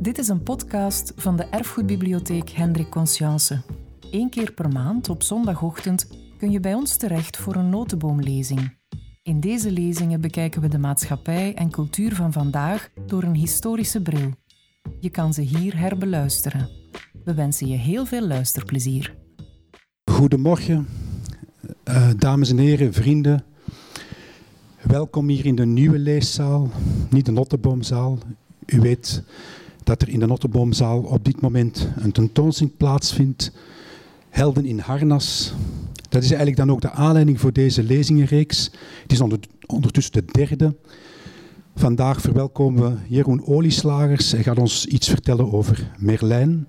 Dit is een podcast van de Erfgoedbibliotheek Hendrik Conscience. Eén keer per maand op zondagochtend kun je bij ons terecht voor een notenboomlezing. In deze lezingen bekijken we de maatschappij en cultuur van vandaag door een historische bril. Je kan ze hier herbeluisteren. We wensen je heel veel luisterplezier. Goedemorgen, uh, dames en heren, vrienden. Welkom hier in de nieuwe leeszaal, niet de Notteboomzaal. U weet dat er in de Notteboomzaal op dit moment een tentoonstelling plaatsvindt. Helden in harnas. Dat is eigenlijk dan ook de aanleiding voor deze lezingenreeks. Het is ondertussen de derde. Vandaag verwelkomen we Jeroen Olieslagers. Hij gaat ons iets vertellen over Merlijn.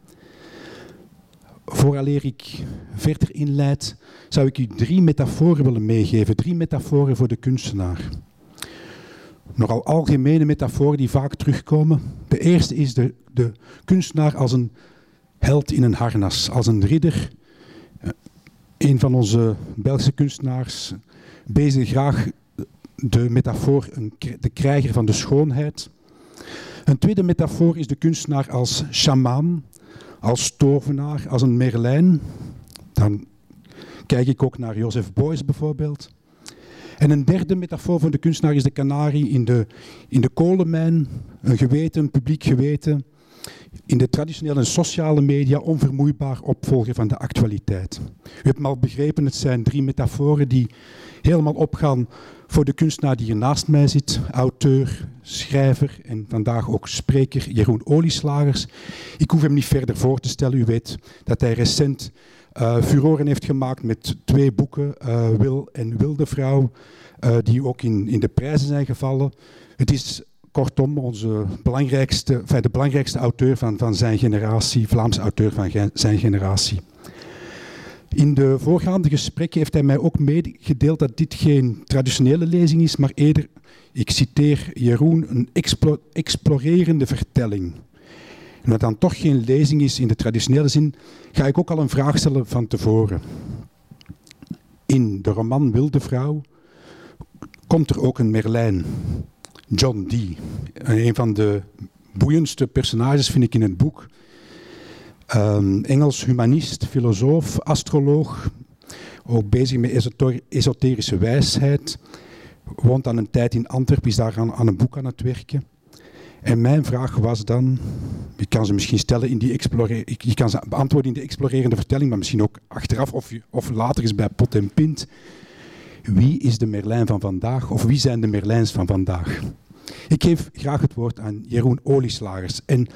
Vooraleer ik verder inleid, zou ik u drie metaforen willen meegeven. Drie metaforen voor de kunstenaar. Nogal algemene metaforen die vaak terugkomen. De eerste is de, de kunstenaar als een held in een harnas, als een ridder. Eh, een van onze Belgische kunstenaars bezig graag de metafoor de krijger van de schoonheid. Een tweede metafoor is de kunstenaar als shamaan, als tovenaar, als een Merlijn. Dan kijk ik ook naar Joseph Beuys bijvoorbeeld. En een derde metafoor van de kunstenaar is de kanarie in de, in de kolenmijn. Een geweten, publiek geweten. In de traditionele en sociale media onvermoeibaar opvolger van de actualiteit. U hebt me al begrepen, het zijn drie metaforen die helemaal opgaan voor de kunstenaar die hier naast mij zit. Auteur, schrijver en vandaag ook spreker Jeroen Olieslagers. Ik hoef hem niet verder voor te stellen. U weet dat hij recent uh, furoren heeft gemaakt met twee boeken, uh, Wil en Wilde Vrouw, uh, die ook in, in de prijzen zijn gevallen. Het is kortom onze belangrijkste, de belangrijkste auteur van, van zijn generatie, Vlaamse auteur van zijn generatie. In de voorgaande gesprekken heeft hij mij ook meegedeeld dat dit geen traditionele lezing is, maar eerder, ik citeer Jeroen, een explo explorerende vertelling. En dan toch geen lezing is in de traditionele zin, ga ik ook al een vraag stellen van tevoren. In de roman Wilde Vrouw komt er ook een Merlijn, John Dee. Een van de boeiendste personages vind ik in het boek. Um, Engels humanist, filosoof, astroloog, ook bezig met esoterische wijsheid. Woont dan een tijd in Antwerpen, is daar aan, aan een boek aan het werken. En mijn vraag was dan, je kan ze misschien stellen in die je kan ze beantwoorden in de explorerende vertelling, maar misschien ook achteraf of, of later eens bij pot en pint. Wie is de Merlijn van vandaag of wie zijn de Merlijns van vandaag? Ik geef graag het woord aan Jeroen Olieslagers. En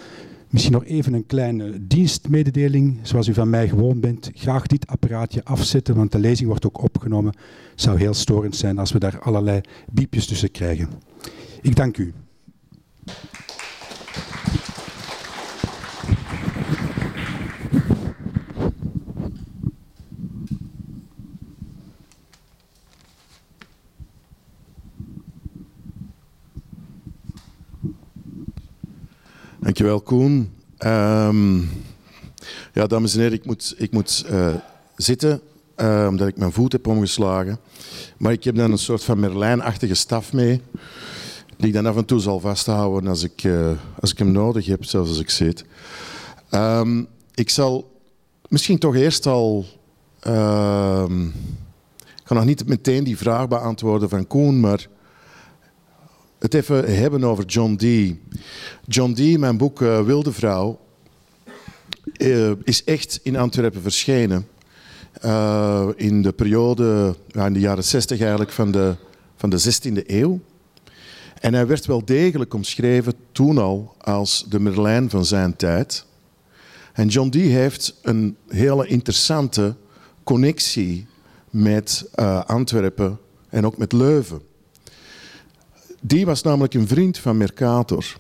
misschien nog even een kleine dienstmededeling, zoals u van mij gewoon bent. Graag dit apparaatje afzetten, want de lezing wordt ook opgenomen. Het zou heel storend zijn als we daar allerlei biepjes tussen krijgen. Ik dank u. Dankjewel, Koen. Um, ja, dames en heren, ik moet, ik moet uh, zitten uh, omdat ik mijn voet heb omgeslagen. Maar ik heb dan een soort van Merlijnachtige staf mee, die ik dan af en toe zal vasthouden als ik, uh, als ik hem nodig heb, zelfs als ik zit. Um, ik zal misschien toch eerst al. Ehm, ik ga nog niet meteen die vraag beantwoorden van Koen, maar het even hebben over John Dee. John Dee, mijn boek uh, Wilde Vrouw, uh, is echt in Antwerpen verschenen. In de periode, in de jaren 60 eigenlijk, van de, van de 16e eeuw. En hij werd wel degelijk omschreven toen al als de Merlijn van zijn tijd. En John Dee heeft een hele interessante connectie met Antwerpen en ook met Leuven. Die was namelijk een vriend van Mercator.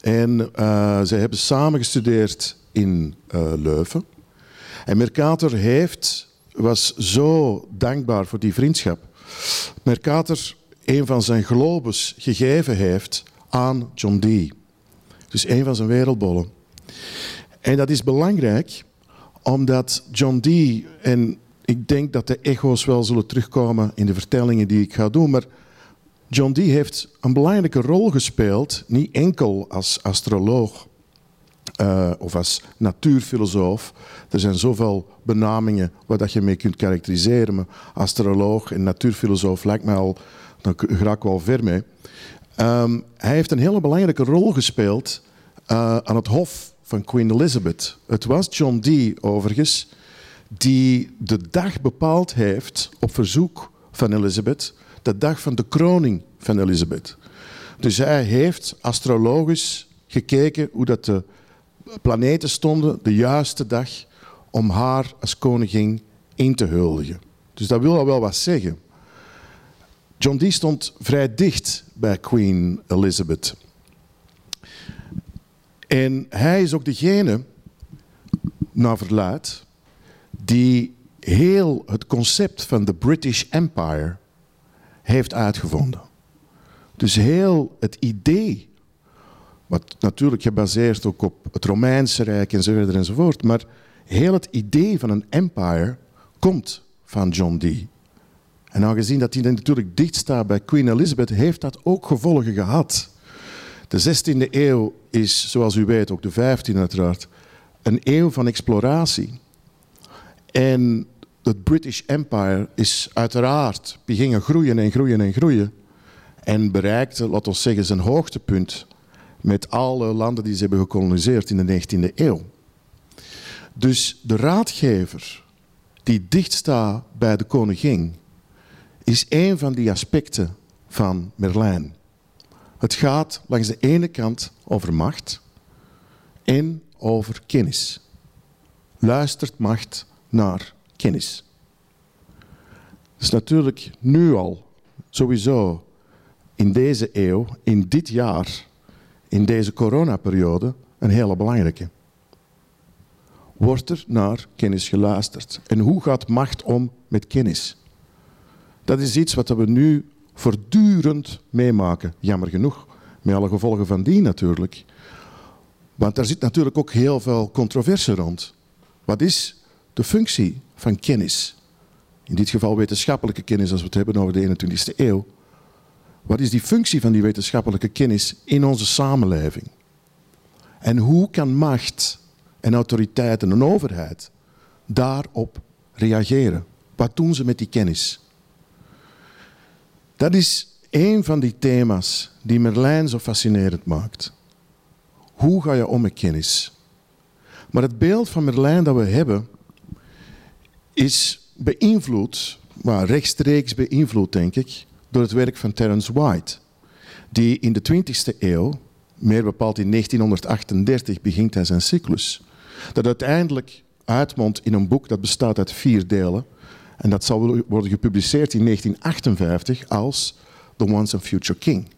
En uh, zij hebben samen gestudeerd in uh, Leuven. En Mercator heeft, was zo dankbaar voor die vriendschap. Mercator een van zijn globes gegeven heeft aan John Dee. Dus een van zijn wereldbollen. En dat is belangrijk, omdat John Dee, en ik denk dat de echo's wel zullen terugkomen in de vertellingen die ik ga doen, maar John Dee heeft een belangrijke rol gespeeld, niet enkel als astroloog, uh, of als natuurfilosoof. Er zijn zoveel benamingen waar dat je mee kunt karakteriseren. Maar astroloog en natuurfilosoof lijkt mij al, dan ga ik wel ver mee. Um, hij heeft een hele belangrijke rol gespeeld uh, aan het hof van Queen Elizabeth. Het was John Dee, overigens, die de dag bepaald heeft op verzoek van Elizabeth, de dag van de kroning van Elizabeth. Dus hij heeft astrologisch gekeken hoe dat de planeten stonden de juiste dag om haar als koningin in te huldigen. Dus dat wil al wel wat zeggen. John Dee stond vrij dicht bij Queen Elizabeth. En hij is ook degene, naar verluid, die heel het concept van de British Empire heeft uitgevonden. Dus heel het idee, wat natuurlijk gebaseerd ook op het Romeinse Rijk enzovoort enzovoort, maar heel het idee van een empire komt van John Dee. En aangezien dat hij natuurlijk dicht staat bij Queen Elizabeth, heeft dat ook gevolgen gehad. De 16e eeuw is, zoals u weet, ook de 15e uiteraard, een eeuw van exploratie. En het British Empire is uiteraard beginnen groeien en groeien en groeien. En bereikte, laten we zeggen, zijn hoogtepunt met alle landen die ze hebben gekoloniseerd in de 19e eeuw. Dus de raadgever die dicht staat bij de koningin, is een van die aspecten van Merlijn. Het gaat langs de ene kant over macht en over kennis. Luistert macht naar kennis. Dat is natuurlijk nu al, sowieso, in deze eeuw, in dit jaar, in deze coronaperiode, een hele belangrijke. Wordt er naar kennis geluisterd? En hoe gaat macht om met kennis? Dat is iets wat we nu voortdurend meemaken, jammer genoeg. Met alle gevolgen van die natuurlijk. Want daar zit natuurlijk ook heel veel controverse rond. Wat is de functie van kennis? In dit geval wetenschappelijke kennis als we het hebben over de 21ste eeuw. Wat is die functie van die wetenschappelijke kennis in onze samenleving? En hoe kan macht en autoriteit en een overheid daarop reageren? Wat doen ze met die kennis? Dat is een van die thema's die Merlijn zo fascinerend maakt. Hoe ga je om met kennis? Maar het beeld van Merlijn dat we hebben is beïnvloed, maar rechtstreeks beïnvloed denk ik, door het werk van Terence White, die in de 20e eeuw, meer bepaald in 1938, begint hij zijn cyclus. Dat uiteindelijk uitmondt in een boek dat bestaat uit vier delen. En dat zal worden gepubliceerd in 1958 als The Once and Future King.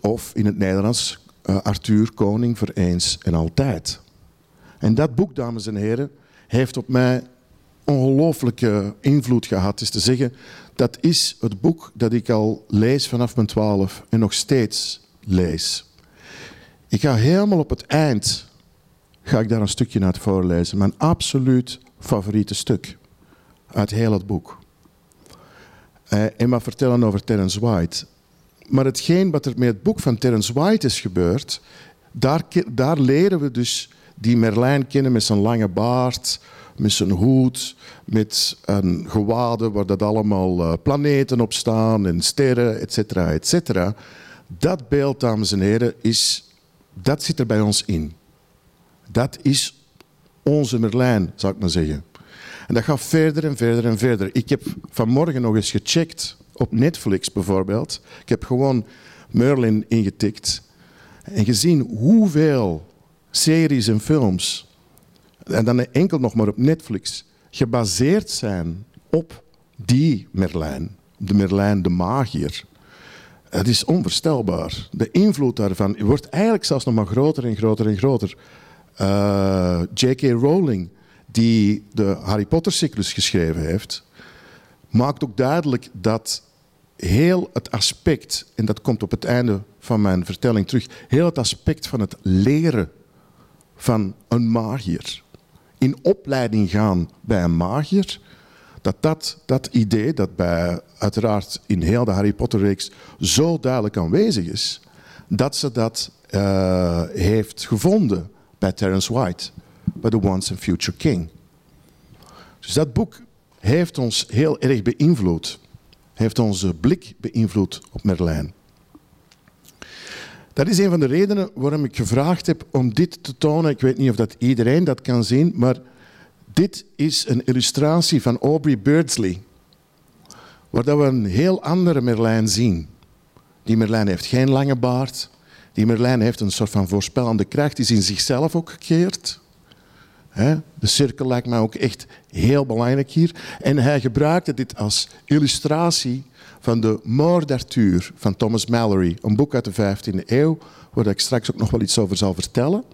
Of in het Nederlands uh, Arthur Koning voor eens en altijd. En dat boek, dames en heren, heeft op mij ongelooflijke invloed gehad. Is te zeggen, dat is het boek dat ik al lees vanaf mijn twaalf en nog steeds lees. Ik ga helemaal op het eind ga ik daar een stukje naar voorlezen. Mijn absoluut favoriete stuk uit heel het boek. En maar vertellen over Terence White. Maar hetgeen wat er met het boek van Terence White is gebeurd, daar, daar leren we dus die Merlijn kennen met zijn lange baard, met zijn hoed, met een gewade waar dat allemaal uh, planeten op staan en sterren, et cetera, et cetera. Dat beeld, dames en heren, is, dat zit er bij ons in. Dat is onze Merlijn, zou ik maar zeggen. En dat gaat verder en verder en verder. Ik heb vanmorgen nog eens gecheckt op Netflix bijvoorbeeld. Ik heb gewoon Merlin ingetikt en gezien hoeveel series en films, en dan enkel nog maar op Netflix, gebaseerd zijn op die Merlijn, de Merlijn de magier. Het is onvoorstelbaar. De invloed daarvan wordt eigenlijk zelfs nog maar groter en groter en groter. Eh, J.K. Rowling die de Harry Potter-cyclus geschreven heeft, maakt ook duidelijk dat heel het aspect, en dat komt op het einde van mijn vertelling terug, heel het aspect van het leren van een magier, in opleiding gaan bij een magier, dat dat, dat idee dat bij, uiteraard in heel de Harry Potter-reeks zo duidelijk aanwezig is, dat ze dat uh, heeft gevonden bij Terence White, bij The Once and Future King. Dus dat boek heeft ons heel erg beïnvloed. Heeft onze blik beïnvloed op Merlijn. Dat is een van de redenen waarom ik gevraagd heb om dit te tonen. Ik weet niet of dat iedereen dat kan zien, maar dit is een illustratie van Aubrey Beardsley. Waar we een heel andere Merlijn zien. Die Merlijn heeft geen lange baard. Die Merlijn heeft een soort van voorspellende kracht. Die is in zichzelf ook gekeerd. De cirkel lijkt mij ook echt heel belangrijk hier. En hij gebruikte dit als illustratie van de d'Arthur van Thomas Mallory. Een boek uit de 15e eeuw, waar ik straks ook nog wel iets over zal vertellen.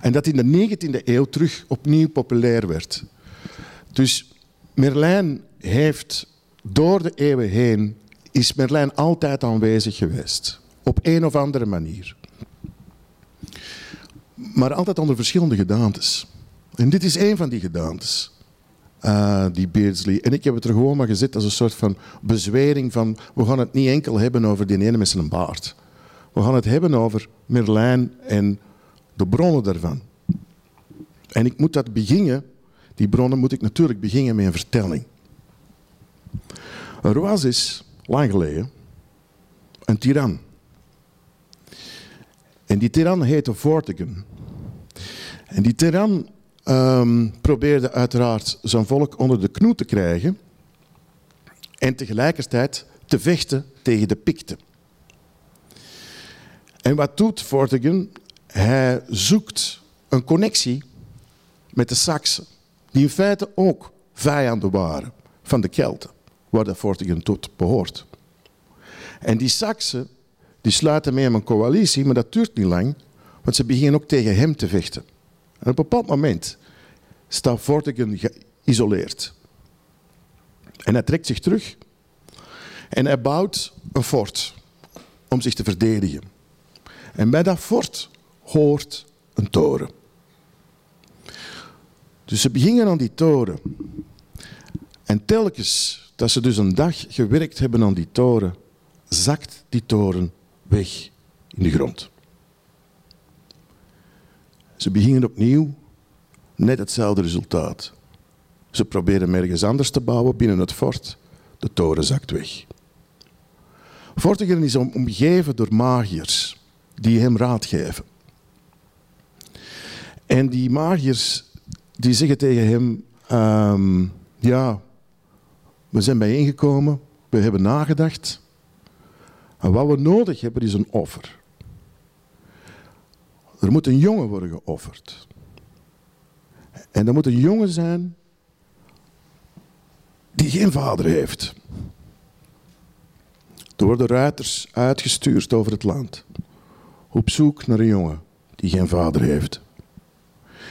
En dat in de 19e eeuw terug opnieuw populair werd. Dus Merlijn heeft door de eeuwen heen, is Merlijn altijd aanwezig geweest. Op een of andere manier. Maar altijd onder verschillende gedaantes. En dit is één van die gedaantes. Uh, die Beardsley. En ik heb het er gewoon maar gezet als een soort van bezwering van... we gaan het niet enkel hebben over die ene met zijn baard. We gaan het hebben over Merlijn en de bronnen daarvan. En ik moet dat beginnen, die bronnen moet ik natuurlijk beginnen met een vertelling. Er was eens, lang geleden, een tiran. En die tiran heette Vortigern. En die tiran um, probeerde uiteraard zijn volk onder de knoe te krijgen en tegelijkertijd te vechten tegen de Picten. En wat doet Vortigern? Hij zoekt een connectie met de Saksen, die in feite ook vijanden waren van de Kelten, waar de Vortigern tot behoort. En die Saksen die sluiten mee aan een coalitie, maar dat duurt niet lang, want ze beginnen ook tegen hem te vechten. Op een bepaald moment staat Vortigern geïsoleerd. En hij trekt zich terug en hij bouwt een fort om zich te verdedigen. En bij dat fort hoort een toren. Dus ze beginnen aan die toren. En telkens dat ze dus een dag gewerkt hebben aan die toren, zakt die toren weg in de grond. Ze beginnen opnieuw, net hetzelfde resultaat. Ze proberen ergens anders te bouwen binnen het fort. De toren zakt weg. Vortigern is omgeven door magiërs die hem raad geven. En die magiërs die zeggen tegen hem, um, ja, we zijn bijeengekomen, we hebben nagedacht. En wat we nodig hebben is een offer. Er moet een jongen worden geofferd. En er moet een jongen zijn die geen vader heeft. Er worden ruiters uitgestuurd over het land op zoek naar een jongen die geen vader heeft.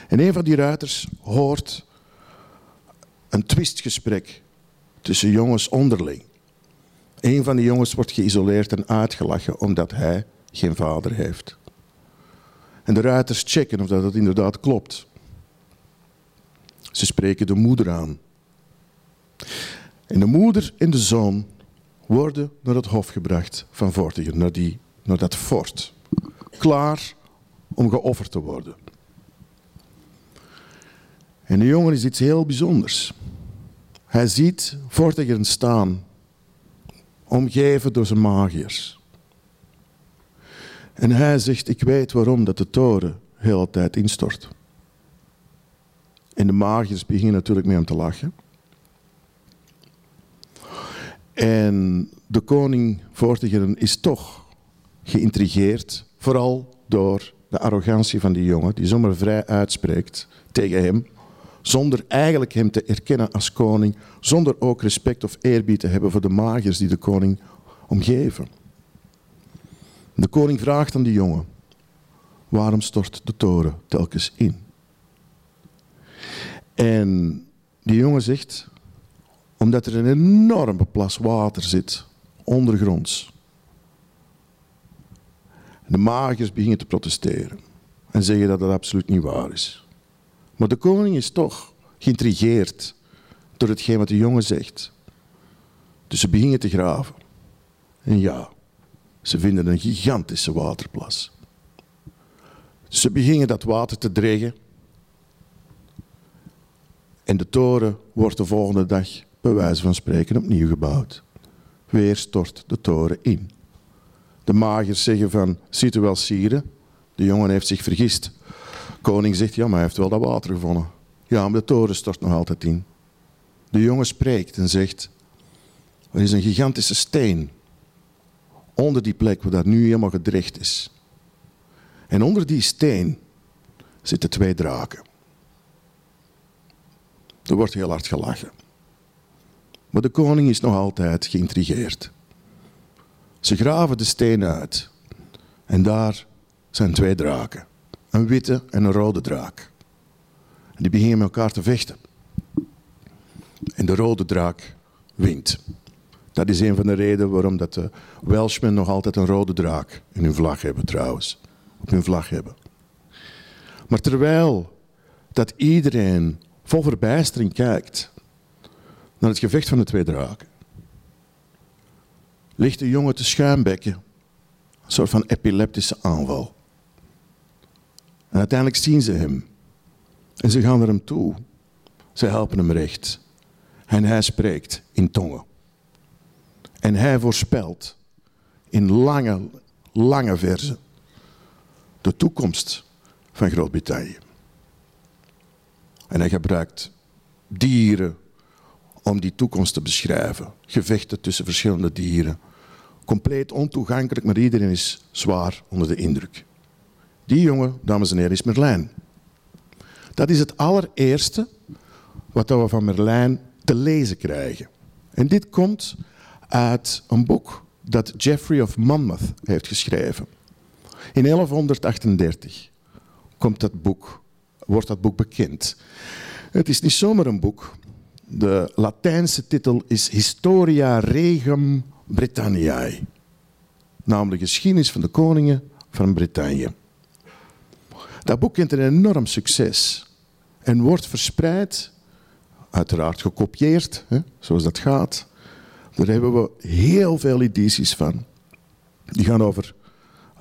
En een van die ruiters hoort een twistgesprek tussen jongens onderling. Een van die jongens wordt geïsoleerd en uitgelachen omdat hij geen vader heeft. En de ruiters checken of dat inderdaad klopt. Ze spreken de moeder aan. En de moeder en de zoon worden naar het hof gebracht van Vortigen, naar, die, naar dat fort. Klaar om geofferd te worden. En de jongen is iets heel bijzonders. Hij ziet Vortigern staan, omgeven door zijn magiërs. En hij zegt, ik weet waarom dat de toren heel de tijd instort. En de magiërs beginnen natuurlijk mee hem te lachen. En de koning Vortigern is toch geïntrigeerd, vooral door de arrogantie van die jongen, die zomaar vrij uitspreekt tegen hem zonder eigenlijk hem te erkennen als koning, zonder ook respect of eerbied te hebben voor de magiërs die de koning omgeven. De koning vraagt aan die jongen, waarom stort de toren telkens in? En die jongen zegt, omdat er een enorme plas water zit, ondergronds. De magiërs beginnen te protesteren en zeggen dat dat absoluut niet waar is. Maar de koning is toch geïntrigeerd door hetgeen wat de jongen zegt. Dus ze beginnen te graven. En ja, Ze vinden een gigantische waterplas. Ze beginnen dat water te dreggen. En de toren wordt de volgende dag, bij wijze van spreken, opnieuw gebouwd. Weer stort de toren in. De magers zeggen van, ziet u wel sieren? De jongen heeft zich vergist. Koning zegt, ja, maar hij heeft wel dat water gevonden. Ja, maar de toren stort nog altijd in. De jongen spreekt en zegt, er is een gigantische steen onder die plek waar dat nu helemaal gedreigd is. En onder die steen zitten twee draken. Er wordt heel hard gelachen. Maar de koning is nog altijd geïntrigeerd. Ze graven de steen uit. En daar zijn twee draken. Een witte en een rode draak. En die beginnen met elkaar te vechten. En de rode draak wint. Dat is een van de redenen waarom dat de Welshmen nog altijd een rode draak in hun vlag hebben trouwens. Op hun vlag hebben. Maar terwijl dat iedereen vol verbijstering kijkt naar het gevecht van de twee draken, ligt de jongen te schuimbekken. Een soort van epileptische aanval. En uiteindelijk zien ze hem. En ze gaan naar hem toe. Ze helpen hem recht. En hij spreekt in tongen. En hij voorspelt in lange, lange verzen de toekomst van Groot-Brittannië. En hij gebruikt dieren om die toekomst te beschrijven. Gevechten tussen verschillende dieren. Compleet ontoegankelijk, maar iedereen is zwaar onder de indruk. Die jongen, dames en heren, is Merlijn. Dat is het allereerste wat we van Merlijn te lezen krijgen. En dit komt uit een boek dat Geoffrey of Monmouth heeft geschreven. In 1138 komt dat boek, wordt dat boek bekend. Het is niet zomaar een boek. De Latijnse titel is Historia Regum Britanniae. Namelijk geschiedenis van de koningen van Bretagne. Dat boek kent een enorm succes en wordt verspreid, uiteraard gekopieerd, hè, zoals dat gaat. Daar hebben we heel veel edities van. Die gaan over,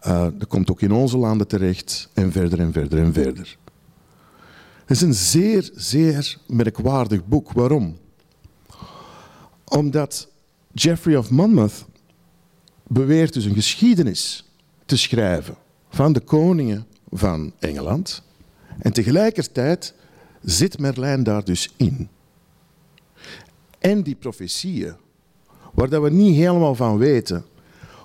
uh, dat komt ook in onze landen terecht en verder en verder en verder. Het is een zeer, zeer merkwaardig boek. Waarom? Omdat Geoffrey of Monmouth beweert dus een geschiedenis te schrijven van de koningen van Engeland. En tegelijkertijd zit Merlijn daar dus in. En die profetieën, waar we niet helemaal van weten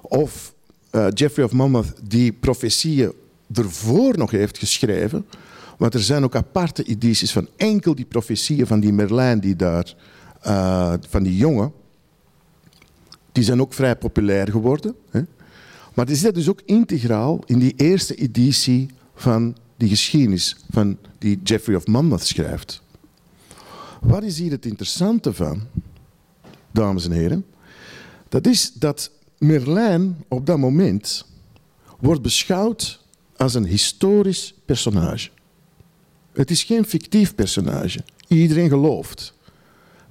of uh, Geoffrey of Monmouth die profetieën ervoor nog heeft geschreven, want er zijn ook aparte edities van enkel die profetieën van die Merlijn die daar, uh, van die jongen, die zijn ook vrij populair geworden. Hè? Maar die zit dus ook integraal in die eerste editie van die geschiedenis van die Geoffrey of Monmouth schrijft. Wat is hier het interessante van, dames en heren? Dat is dat Merlijn op dat moment wordt beschouwd als een historisch personage. Het is geen fictief personage. Iedereen gelooft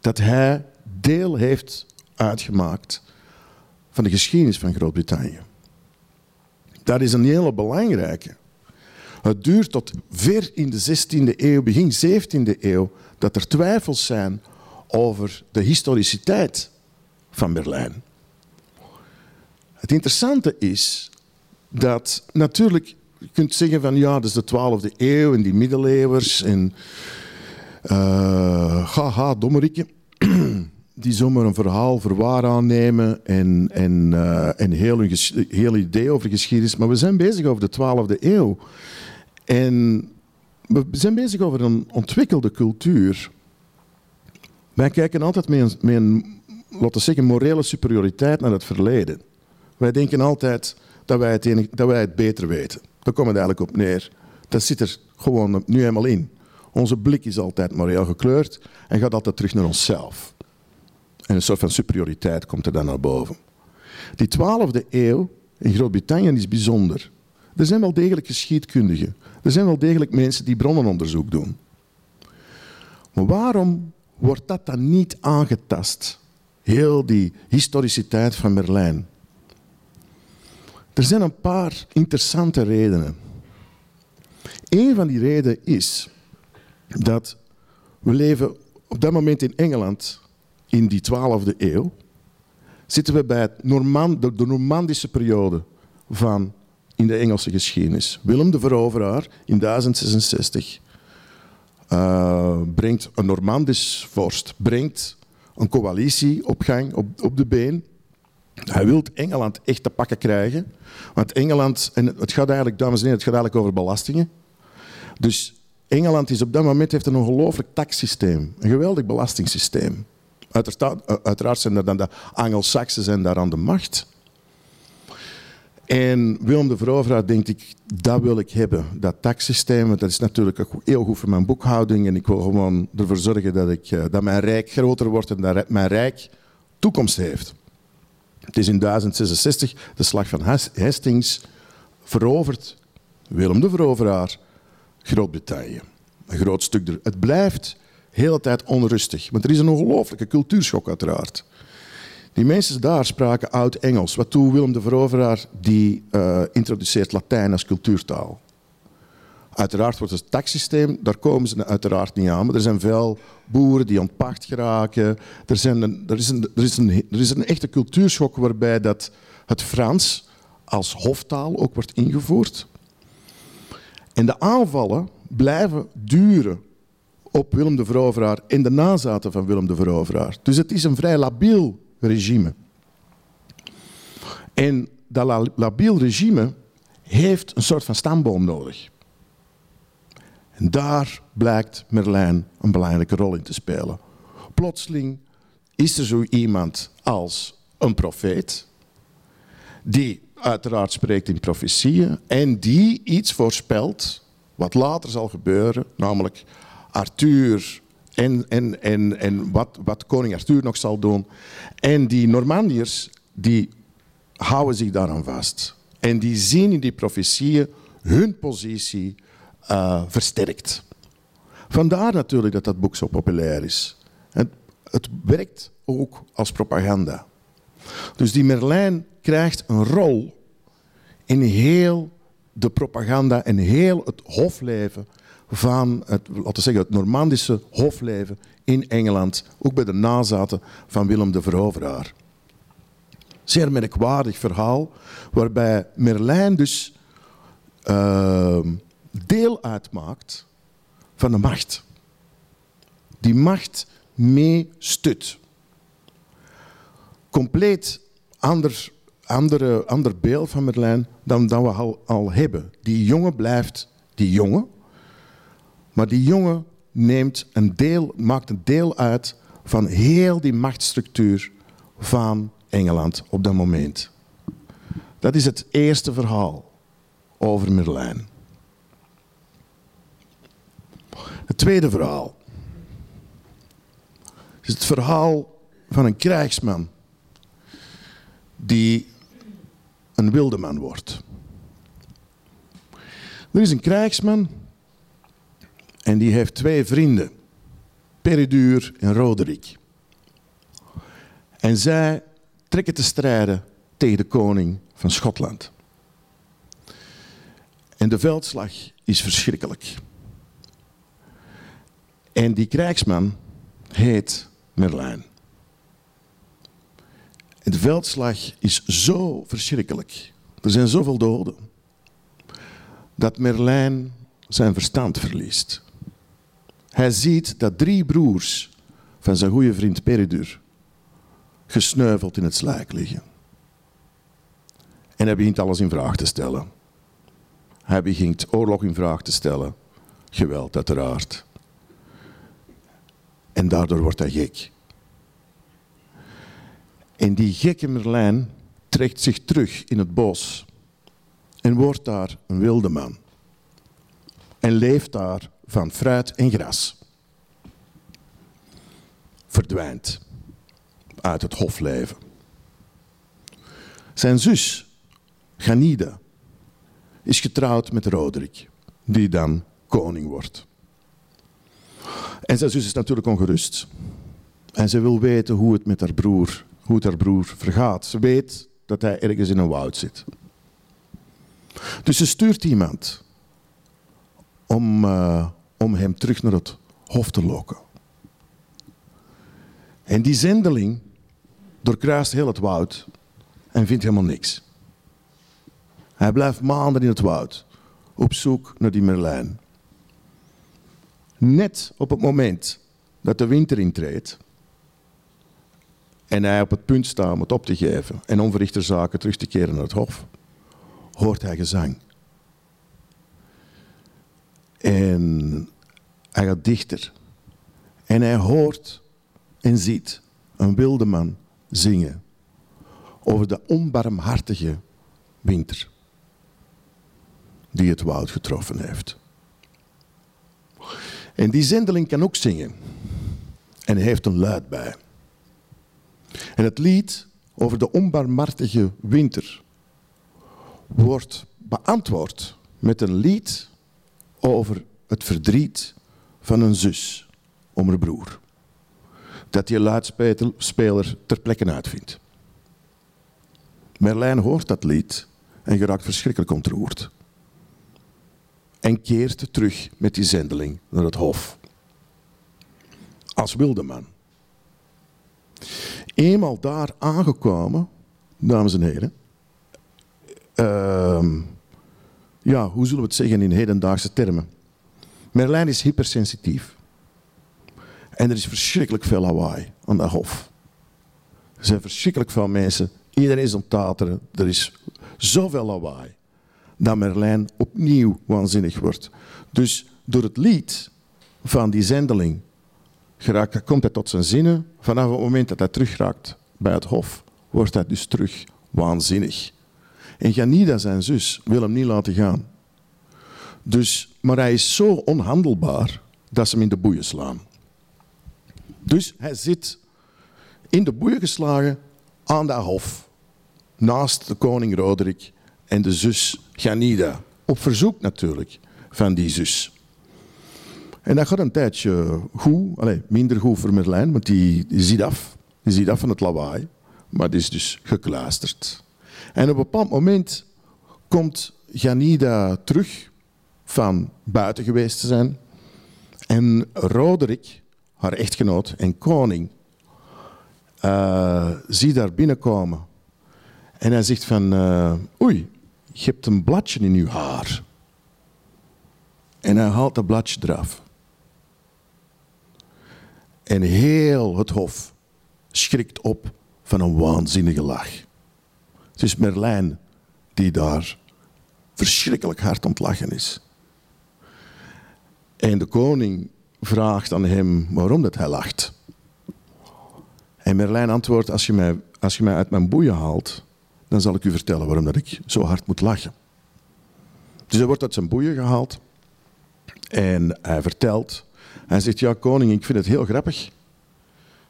dat hij deel heeft uitgemaakt van de geschiedenis van Groot-Brittannië. Dat is een hele belangrijke. Het duurt tot ver in de 16e eeuw, begin 17e eeuw, dat er twijfels zijn over de historiciteit van Berlijn. Het interessante is dat natuurlijk, kunt zeggen van ja, dat is de 12e eeuw en die middeleeuwers en uh, haha, dommerikken, die zomaar een verhaal voor waar aannemen en, en, uh, en heel een heel idee over geschiedenis. Maar we zijn bezig over de 12e eeuw. En we zijn bezig over een ontwikkelde cultuur. Wij kijken altijd met een, met een laten zeggen, morele superioriteit naar het verleden. Wij denken altijd dat wij het, enig, dat wij het beter weten. Daar komt het eigenlijk op neer. Dat zit er gewoon nu eenmaal in. Onze blik is altijd moreel gekleurd en gaat altijd terug naar onszelf. En een soort van superioriteit komt er dan naar boven. Die 12e eeuw in Groot-Brittannië is bijzonder. Er zijn wel degelijk geschiedkundigen. Er zijn wel degelijk mensen die bronnenonderzoek doen. Maar waarom wordt dat dan niet aangetast? Heel die historiciteit van Merlijn. Er zijn een paar interessante redenen. Een van die redenen is dat we leven op dat moment in Engeland in die 12e eeuw. Zitten we bij de, Normandische periode van in de Engelse geschiedenis. Willem de Veroveraar in 1066 uh, brengt een Normandisch vorst, brengt een coalitie op gang, op, op de been. Hij wil Engeland echt te pakken krijgen. Want Engeland, en het gaat eigenlijk, dames en heren, het gaat eigenlijk over belastingen. Dus Engeland is op dat moment heeft een ongelooflijk taxsysteem, een geweldig belastingssysteem. Uiteraard, uiteraard zijn er dan de Anglo-Saxen daar aan de macht. En Willem de Veroveraar denkt, ik, dat wil ik hebben, dat taxsysteem. Dat is natuurlijk ook heel goed voor mijn boekhouding. En ik wil gewoon ervoor zorgen dat, ik, eh, dat mijn rijk groter wordt en dat mijn rijk toekomst heeft. Het is in 1066 de slag van Hastings veroverd. Willem de Veroveraar, Groot-Brittannië. Een groot stuk er. Het blijft de hele tijd onrustig. Want er is een ongelooflijke cultuurschok uiteraard. Die mensen daar spraken oud-Engels. Wat Willem de Veroveraar die uh, introduceert Latijn als cultuurtaal. Uiteraard wordt het taxsysteem, daar komen ze uiteraard niet aan. Maar er zijn veel boeren die ontpacht geraken. Er, zijn er, is een, er, is een, er is een echte cultuurschok waarbij dat het Frans als hoftaal ook wordt ingevoerd. En de aanvallen blijven duren op Willem de Veroveraar en de nazaten van Willem de Veroveraar. Dus het is een vrij labiel regime. En dat labiel regime heeft een soort van stamboom nodig. En daar blijkt Merlijn een belangrijke rol in te spelen. Plotseling is er zo iemand als een profeet, die uiteraard spreekt in profetieën en die iets voorspelt wat later zal gebeuren, namelijk Arthur en, en, en, en wat, wat koning Arthur nog zal doen. En die Normandiërs, die houden zich daaraan vast. En die zien in die profetieën hun positie uh, versterkt. Vandaar natuurlijk dat dat boek zo populair is. Het, het werkt ook als propaganda. Dus die Merlijn krijgt een rol in heel de propaganda en heel het hofleven van het, laten we zeggen, het Normandische hofleven in Engeland, ook bij de nazaten van Willem de Veroveraar. Zeer merkwaardig verhaal, waarbij Merlijn dus uh, deel uitmaakt van de macht. Die macht meestut. Compleet ander, andere, ander beeld van Merlijn dan, dan we al, al hebben. Die jongen blijft die jongen, maar die jongen neemt een deel, maakt een deel uit van heel die machtsstructuur van Engeland op dat moment. Dat is het eerste verhaal over Merlijn. Het tweede verhaal is het verhaal van een krijgsman die een wilde man wordt. Er is een krijgsman en die heeft twee vrienden, Peridur en Roderick. En zij trekken te strijden tegen de koning van Schotland. En de veldslag is verschrikkelijk. En die krijgsman heet Merlijn. De veldslag is zo verschrikkelijk. Er zijn zoveel doden. Dat Merlijn zijn verstand verliest. Hij ziet dat drie broers van zijn goede vriend Peridur gesneuveld in het slijk liggen. En hij begint alles in vraag te stellen. Hij begint oorlog in vraag te stellen. Geweld, uiteraard. En daardoor wordt hij gek. En die gekke Merlijn trekt zich terug in het bos en wordt daar een wilde man. En leeft daar van fruit en gras. Verdwijnt uit het hofleven. Zijn zus, Ganida, is getrouwd met Roderick, die dan koning wordt. En zijn zus is natuurlijk ongerust. En ze wil weten hoe het met haar broer, hoe haar broer vergaat. Ze weet dat hij ergens in een woud zit. Dus ze stuurt iemand om, uh, om hem terug naar het hof te lokken. En die zendeling doorkruist heel het woud en vindt helemaal niks. Hij blijft maanden in het woud op zoek naar die Merlijn. Net op het moment dat de winter intreedt en hij op het punt staat om het op te geven en onverrichter zaken terug te keren naar het hof, hoort hij gezang. En hij gaat dichter. En hij hoort en ziet een wilde man zingen over de onbarmhartige winter die het woud getroffen heeft. En die zendeling kan ook zingen. En heeft een luid bij. En het lied over de onbarmhartige winter wordt beantwoord met een lied over het verdriet van een zus om haar broer. Dat die luidspeler ter plekke uitvindt. Merlijn hoort dat lied en geraakt verschrikkelijk ontroerd. En keert terug met die zendeling naar het hof. Als wilde man. Eenmaal daar aangekomen, dames en heren. Uh, ja, hoe zullen we het zeggen in hedendaagse termen? Merlijn is hypersensitief. En er is verschrikkelijk veel lawaai aan dat hof. Er zijn verschrikkelijk veel mensen. Iedereen is aan. Er is zoveel lawaai. Dat Merlijn opnieuw waanzinnig wordt. Dus door het lied van die zendeling geraakt, komt hij tot zijn zinnen. Vanaf het moment dat hij terugraakt bij het hof, wordt hij dus terug waanzinnig. En Janida, zijn zus, wil hem niet laten gaan. Dus, maar hij is zo onhandelbaar dat ze hem in de boeien slaan. Dus hij zit in de boeien geslagen aan dat hof. Naast de koning Roderick en de zus Janida. Op verzoek natuurlijk van die zus. En dat gaat een tijdje goed, allez, minder goed voor Merlijn, want die, ziet af. Die ziet af van het lawaai, maar die is dus gekluisterd. En op een bepaald moment komt Janida terug van buiten geweest te zijn. En Roderick, haar echtgenoot en koning, uh, ziet daar binnenkomen. En hij zegt van, uh, oei, je hebt een bladje in je haar. En hij haalt dat bladje eraf. En heel het hof schrikt op van een waanzinnige lach. Het is Merlijn die daar verschrikkelijk hard ontlachen is. En de koning vraagt aan hem waarom dat hij lacht. En Merlijn antwoordt, als je, mij, als je mij uit mijn boeien haalt, dan zal ik u vertellen waarom dat ik zo hard moet lachen. Dus hij wordt uit zijn boeien gehaald en hij vertelt hij zegt, ja koning, ik vind het heel grappig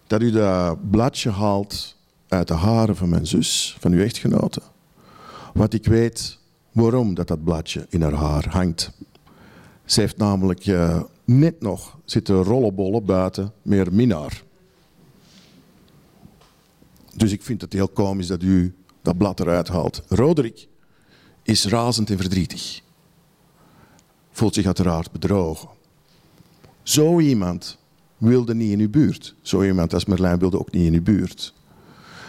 dat u dat bladje haalt uit de haren van mijn zus, van uw echtgenote. Want ik weet waarom dat, dat bladje in haar haar hangt. Ze heeft namelijk uh, net nog zitten rollenbollen buiten meer minnaar. Dus ik vind het heel komisch dat u dat blad eruit haalt. Roderick is razend en verdrietig. Voelt zich uiteraard bedrogen. Zo iemand wilde niet in uw buurt. Zo iemand als Merlijn wilde ook niet in uw buurt.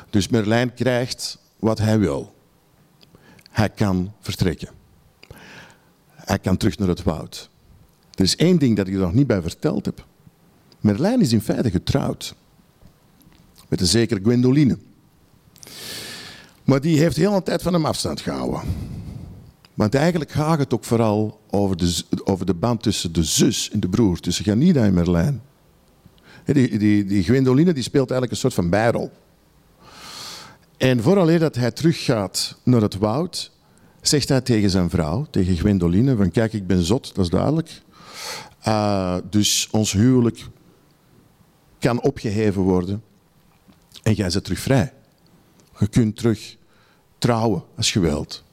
Dus Merlijn krijgt wat hij wil. Hij kan vertrekken. Hij kan terug naar het woud. Er is één ding dat ik er nog niet bij verteld heb. Merlijn is in feite getrouwd. Met een zekere Gwendoline. Maar die heeft heel een tijd van hem afstand gehouden. Want eigenlijk gaat het ook vooral over de, over de band tussen de zus en de broer, tussen Janida en Merlijn. Die, die, die Gwendoline die speelt eigenlijk een soort van bijrol. En vooral dat hij teruggaat naar het woud, zegt hij tegen zijn vrouw, tegen Gwendoline, van kijk, ik ben zot, dat is duidelijk. Uh, dus ons huwelijk kan opgeheven worden en jij bent terug vrij. Je kunt terug trouwen als je wilt.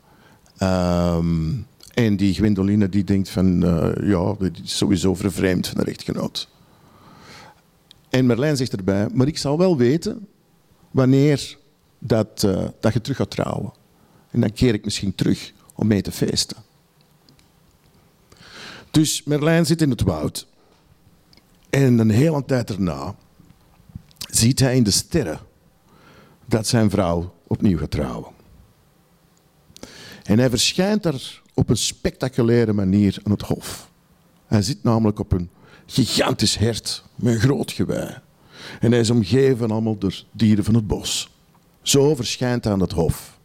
Um, en die Gwendoline die denkt van, uh, ja, dit is sowieso vervreemd van de echtgenoot. En Merlijn zegt erbij, maar ik zal wel weten wanneer dat, uh, dat je terug gaat trouwen. En dan keer ik misschien terug om mee te feesten. Dus Merlijn zit in het woud. En een hele tijd daarna ziet hij in de sterren dat zijn vrouw opnieuw gaat trouwen. En hij verschijnt daar op een spectaculaire manier aan het hof. Hij zit namelijk op een gigantisch hert met een groot gewei. En hij is omgeven allemaal door dieren van het bos. Zo verschijnt hij aan het hof.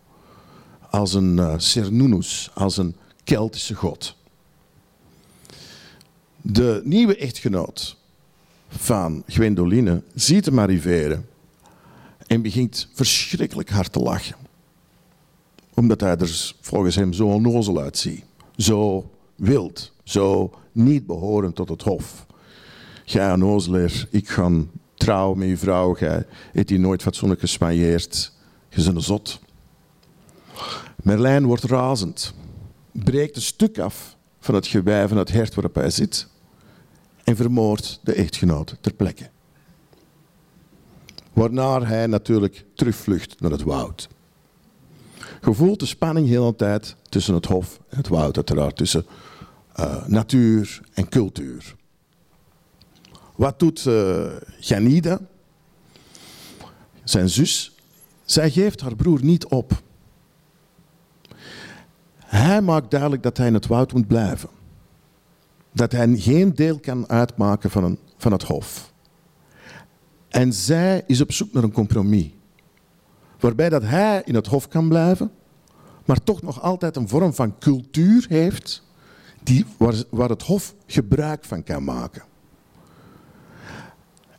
Als een uh, Cernunnos, als een Keltische god. De nieuwe echtgenoot van Gwendoline ziet hem arriveren en begint verschrikkelijk hard te lachen. Omdat hij er volgens hem zo onnozel uitziet. Zo wild, zo niet behorend tot het hof. Gij onnozelaar, ik ga trouwen met je vrouw, gij hebt hier nooit fatsoenlijk gespanjeerd. Je bent een zot. Merlijn wordt razend, breekt een stuk af van het gewei van het hert waarop hij zit en vermoordt de echtgenoot ter plekke. Waarna hij natuurlijk terugvlucht naar het woud. Gevoelt de spanning heel de tijd tussen het hof en het woud, uiteraard, tussen uh, natuur en cultuur. Wat doet uh, zijn zus? Zij geeft haar broer niet op. Hij maakt duidelijk dat hij in het woud moet blijven. Dat hij geen deel kan uitmaken van, een, van het hof. En zij is op zoek naar een compromis. Waarbij dat hij in het hof kan blijven, maar toch nog altijd een vorm van cultuur heeft die, waar, waar het hof gebruik van kan maken.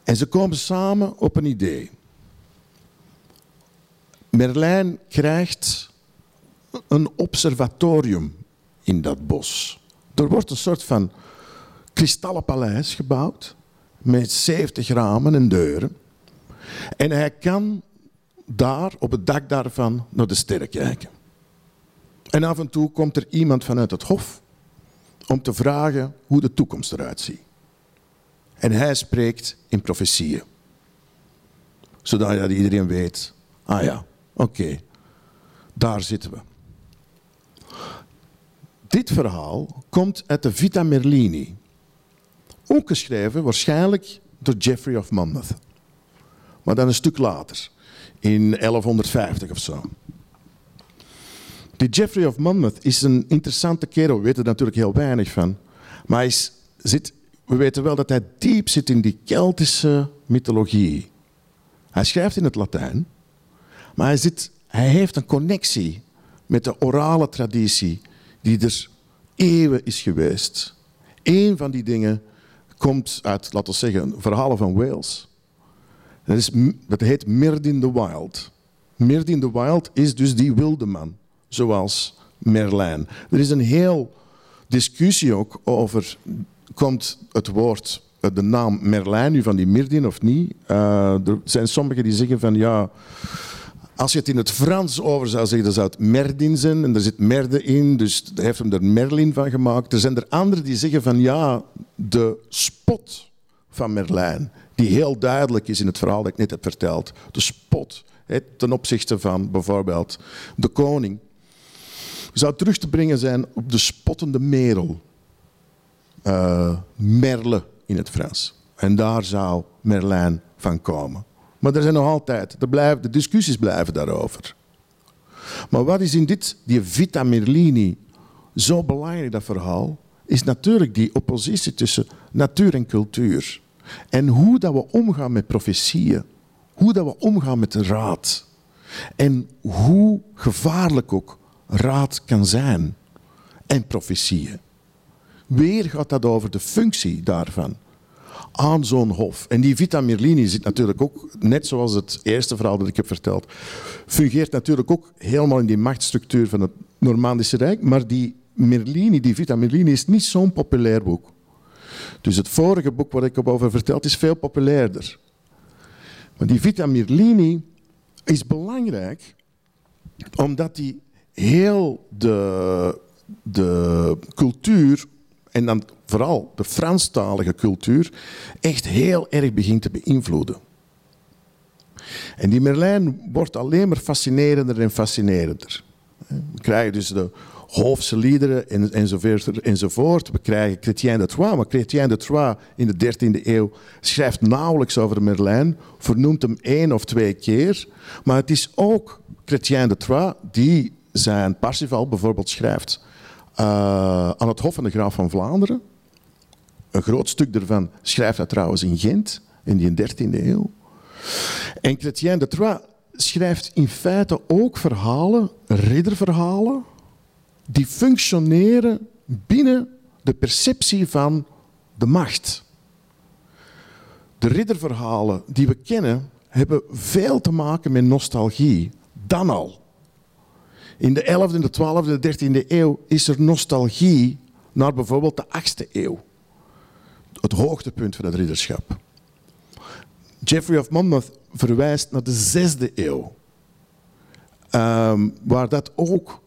En ze komen samen op een idee. Merlijn krijgt een observatorium in dat bos. Er wordt een soort van kristallen paleis gebouwd met 70 ramen en deuren. En hij kan daar, op het dak daarvan, naar de sterren kijken. En af en toe komt er iemand vanuit het hof om te vragen hoe de toekomst eruit ziet. En hij spreekt in profetieën. Zodat iedereen weet, ah ja, oké, daar zitten we. Dit verhaal komt uit de Vita Merlini. Ook geschreven waarschijnlijk door Geoffrey of Monmouth. Maar dan een stuk later, in 1150 of zo. Die Geoffrey of Monmouth is een interessante kerel. We weten er natuurlijk heel weinig van. Maar hij zit, we weten wel dat hij diep zit in die Keltische mythologie. Hij schrijft in het Latijn. Maar hij, zit, hij heeft een connectie met de orale traditie die er eeuwen is geweest. Eén van die dingen komt uit, laten we zeggen, verhalen van Wales. Dat, is, dat heet Mirdin the Wild. Mirdin the Wild is dus die wilde man zoals Merlijn. Er is een heel discussie ook over, komt het woord, eh, de naam Merlijn nu van die Mirdin of niet? Uh, er zijn sommigen die zeggen van ja, als je het in het Frans over zou zeggen, dan zou het Merdin zijn en er zit merde in, dus hij heeft hem er Merlin van gemaakt. Er zijn er anderen die zeggen van ja, de spot van Merlijn, die heel duidelijk is in het verhaal dat ik net heb verteld, de spot ten opzichte van bijvoorbeeld de koning, zou terug te brengen zijn op de spottende merel. Uh, merle in het Frans. En daar zou Merlijn van komen. Maar er zijn nog altijd, de discussies blijven daarover. Maar wat is in dit, die Vita Merlini, zo belangrijk, dat verhaal, is natuurlijk die oppositie tussen natuur en cultuur. En hoe dat we omgaan met profetieën. Hoe dat we omgaan met de raad. En hoe gevaarlijk ook raad kan zijn en profetieën. Weer gaat dat over de functie daarvan aan zo'n hof. En die Vita Merlini zit natuurlijk ook, net zoals het eerste verhaal dat ik heb verteld, fungeert natuurlijk ook helemaal in die machtsstructuur van het Normandische Rijk. Maar die Merlini, die Vita Merlini, is niet zo'n populair boek. Dus het vorige boek wat ik heb over verteld is veel populairder. Maar die Vita Merlini is belangrijk omdat die heel de, de cultuur, en dan vooral de Franstalige cultuur, echt heel erg begint te beïnvloeden. En die Merlijn wordt alleen maar fascinerender en fascinerender. We krijgen dus de Hoofdse liederen en, enzovoort, enzovoort. We krijgen Chrétien de Troyes, maar Chrétien de Troyes in de 13e eeuw schrijft nauwelijks over Merlijn, vernoemt hem één of twee keer. Maar het is ook Chrétien de Troyes die zijn Parsifal bijvoorbeeld schrijft uh, aan het Hof van de Graaf van Vlaanderen. Een groot stuk daarvan schrijft hij trouwens in Gent in die 13e eeuw. En Chrétien de Troyes schrijft in feite ook verhalen, ridderverhalen, die functioneren binnen de perceptie van de macht. De ridderverhalen die we kennen hebben veel te maken met nostalgie. Dan al. In de 11e, de 12e, de 13e eeuw is er nostalgie naar bijvoorbeeld de 8e eeuw. Het hoogtepunt van het ridderschap. Geoffrey of Monmouth verwijst naar de 6e eeuw. Um, waar dat ook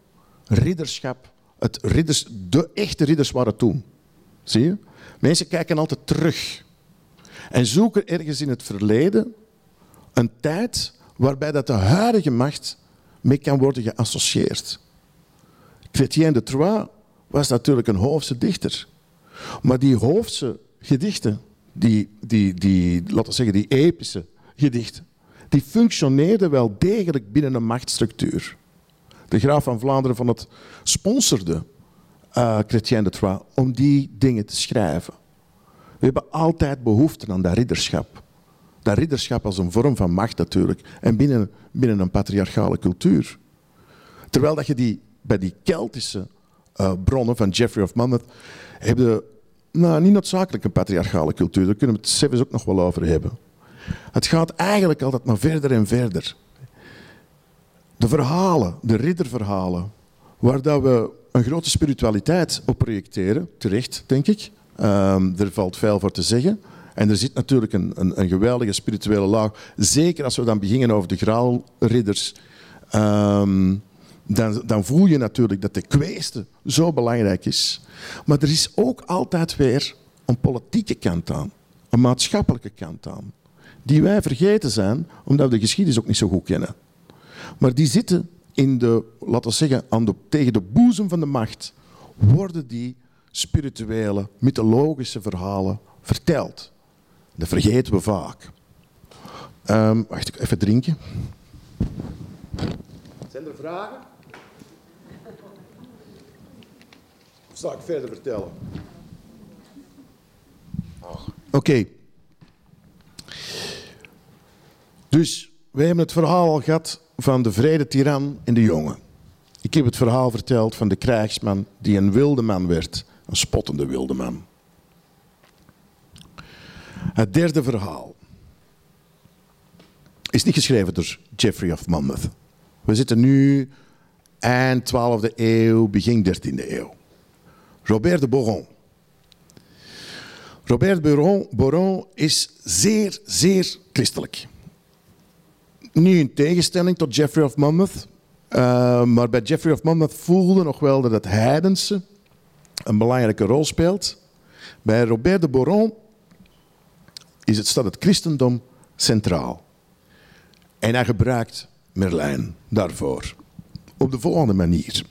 ridderschap, het ridders, de echte ridders waren toen. Zie je? Mensen kijken altijd terug. En zoeken ergens in het verleden een tijd waarbij dat de huidige macht mee kan worden geassocieerd. Chrétien de Troyes was natuurlijk een hoofdse dichter. Maar die hoofdse gedichten, die, die, die, laten we zeggen, die epische gedichten, die functioneerden wel degelijk binnen een machtsstructuur. De graaf van Vlaanderen van het sponsorde uh, Chrétien de Troyes om die dingen te schrijven. We hebben altijd behoefte aan dat ridderschap. Dat ridderschap als een vorm van macht natuurlijk. En binnen, binnen een patriarchale cultuur. Terwijl dat je die, bij die Keltische uh, bronnen van Geoffrey of Monmouth... heb nou, niet noodzakelijk een patriarchale cultuur. Daar kunnen we het zelfs ook nog wel over hebben. Het gaat eigenlijk altijd maar verder en verder. De verhalen, de ridderverhalen, waar dat we een grote spiritualiteit op projecteren, terecht denk ik. Um, er valt veel voor te zeggen. En er zit natuurlijk een, een, een, geweldige spirituele laag. Zeker als we dan beginnen over de graalridders. Um, dan, dan, voel je natuurlijk dat de kweeste zo belangrijk is. Maar er is ook altijd weer een politieke kant aan. Een maatschappelijke kant aan. Die wij vergeten zijn, omdat we de geschiedenis ook niet zo goed kennen. Maar die zitten in de, laten we zeggen, aan tegen de boezem van de macht. Worden die spirituele, mythologische verhalen verteld. Dat vergeten we vaak. Um, wacht, ik even drinken. Zijn er vragen? Of zal ik verder vertellen? Oké. Okay. Dus we hebben het verhaal al gehad van de vrede tiran en de jongen. Ik heb het verhaal verteld van de krijgsman die een wilde man werd. Een spottende wilde man. Het derde verhaal is niet geschreven door Geoffrey of Monmouth. We zitten nu eind 12e eeuw, begin 13e eeuw. Robert de Boron. Robert Boron, Boron is zeer, zeer christelijk. Niet in tegenstelling tot Geoffrey of Monmouth, uh, maar bij Geoffrey of Monmouth voelde nog wel dat het heidense een belangrijke rol speelt. Bij Robert de Boron is het, staat het christendom centraal. En hij gebruikt Merlijn daarvoor. Op de volgende manier.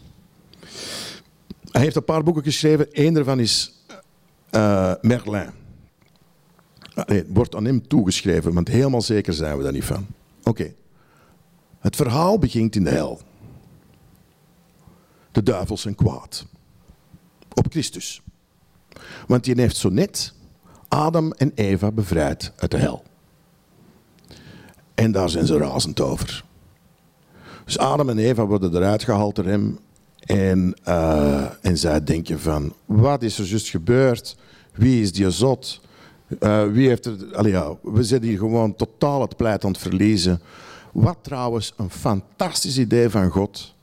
Hij heeft een paar boeken geschreven. Eén daarvan is uh, Merlijn. het wordt aan hem toegeschreven, want helemaal zeker zijn we daar niet van. Oké. Het verhaal begint in de hel. De duivels zijn kwaad. Op Christus. Want die heeft zo net Adam en Eva bevrijd uit de hel. En daar zijn ze razend over. Dus Adam en Eva worden eruit gehaald door hem. En, uh, en zij denken van, wat is er juist gebeurd? Wie is die zot? Uh, wie heeft er... Ja, we zitten hier gewoon totaal het pleit aan het verliezen. Wat trouwens een fantastisch idee van God